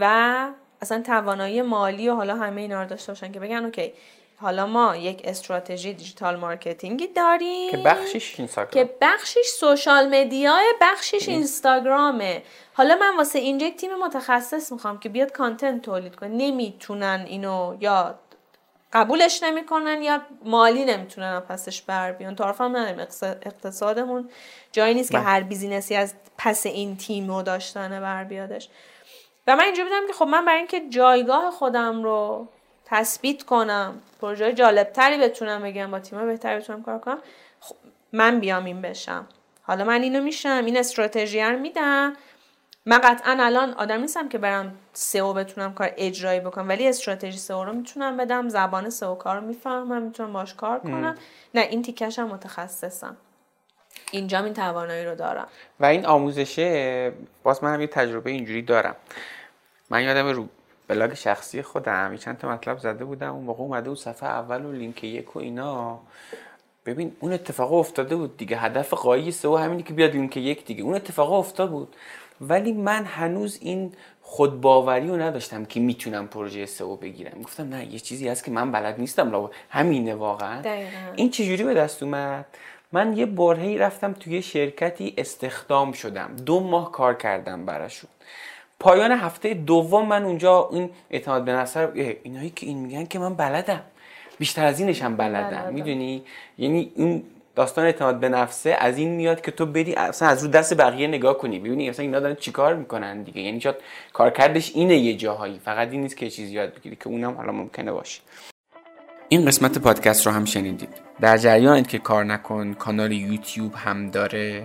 و اصلا توانایی مالی و حالا همه اینا رو داشته باشن که بگن okay حالا ما یک استراتژی digital marketing ی داریم که بخشش اینستاگرام. که بخشش social media بخشش اینستاگرامه. حالا من واسه اینجا یک تیم متخصص می‌خوام که بیاد content تولید کنه. نمی‌تونن اینو یا قبولش نمی‌کنن یا مالی نمی‌تونن پسش بر بیان. طرف هم نداریم. اقتصادمون جایی نیست که بله. هر business ی از پس این تیم رو داشتنه بر بیادش. و من اینجا بودم که خب من برای اینکه جایگاه خودم رو تثبیت کنم پروژه جالبتری بتونم بگم با تیم بهتری بتونم کار کنم خب من بیام این بشم. حالا من اینو میشم این استراتژی رو میدم. من قطعا الان آدم نیستم که برم سئو بتونم کار اجرایی بکنم ولی استراتژی سئو رو می‌تونم بدم زبان سئو کار رو می‌فهمم می‌تونم باش کار کنم. نه این تیکش هم متخصصم. اینجا این توانایی رو دارم. و این آموزشه باز من هم یه تجربه اینجوری دارم. من یادم رو بلاگ شخصی خودم چند تا مطلب زده بودم اون موقع اومده بود صفحه اول و لینک یک و اینا. ببین اون اتفاق افتاده بود دیگه هدف غایی سئو همینی که بیاد لینک یک دیگه. اون اتفاق افتاد بود. ولی من هنوز این خودباوری رو نداشتم که می‌تونم پروژه سئو بگیرم. گفتم نه یه چیزی هست که من بلد نیستم لا همینه واقعا. این چجوری به دست اومد؟ من یه برهی رفتم توی شرکتی استخدام شدم. دو ماه کار کردم براشون. پایان هفته دوم من اونجا این اعتماد به نفس اینایی که این میگن که من بلدم. بیشتر از اینش هم بلدم. می‌دونی؟ یعنی این داستان اعتماد به نفسه از این میاد که تو بری اصلا از رو دست بقیه نگاه کنی. ببینی اصلا اینا دارن چیکار می‌کنن دیگه. یعنی شاید کارکردش اینه یه جاهایی. فقط این نیست که چیزی یاد بگیری که اونم حالا ممکنه باشه. این قسمت پادکست رو هم شنیدید. در جریانید که کار نکن. کانال یوتیوب هم داره.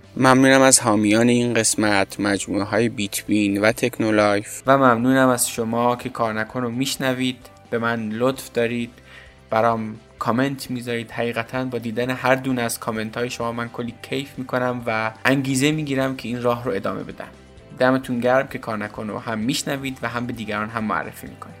ممنونم از حامیان این قسمت مجموعه های بیت بین و تکنولایف. و ممنونم از شما که کار نکن رو میشنوید. به من لطف دارید. برام کامنت می‌ذارید. حقیقتا با دیدن هر دونه از کامنت های شما من کلی کیف می‌کنم و انگیزه می‌گیرم که این راه رو ادامه بدم. دمتون گرم که کار نکن رو هم میشنوید و هم به دیگران هم معرفی می‌کنید.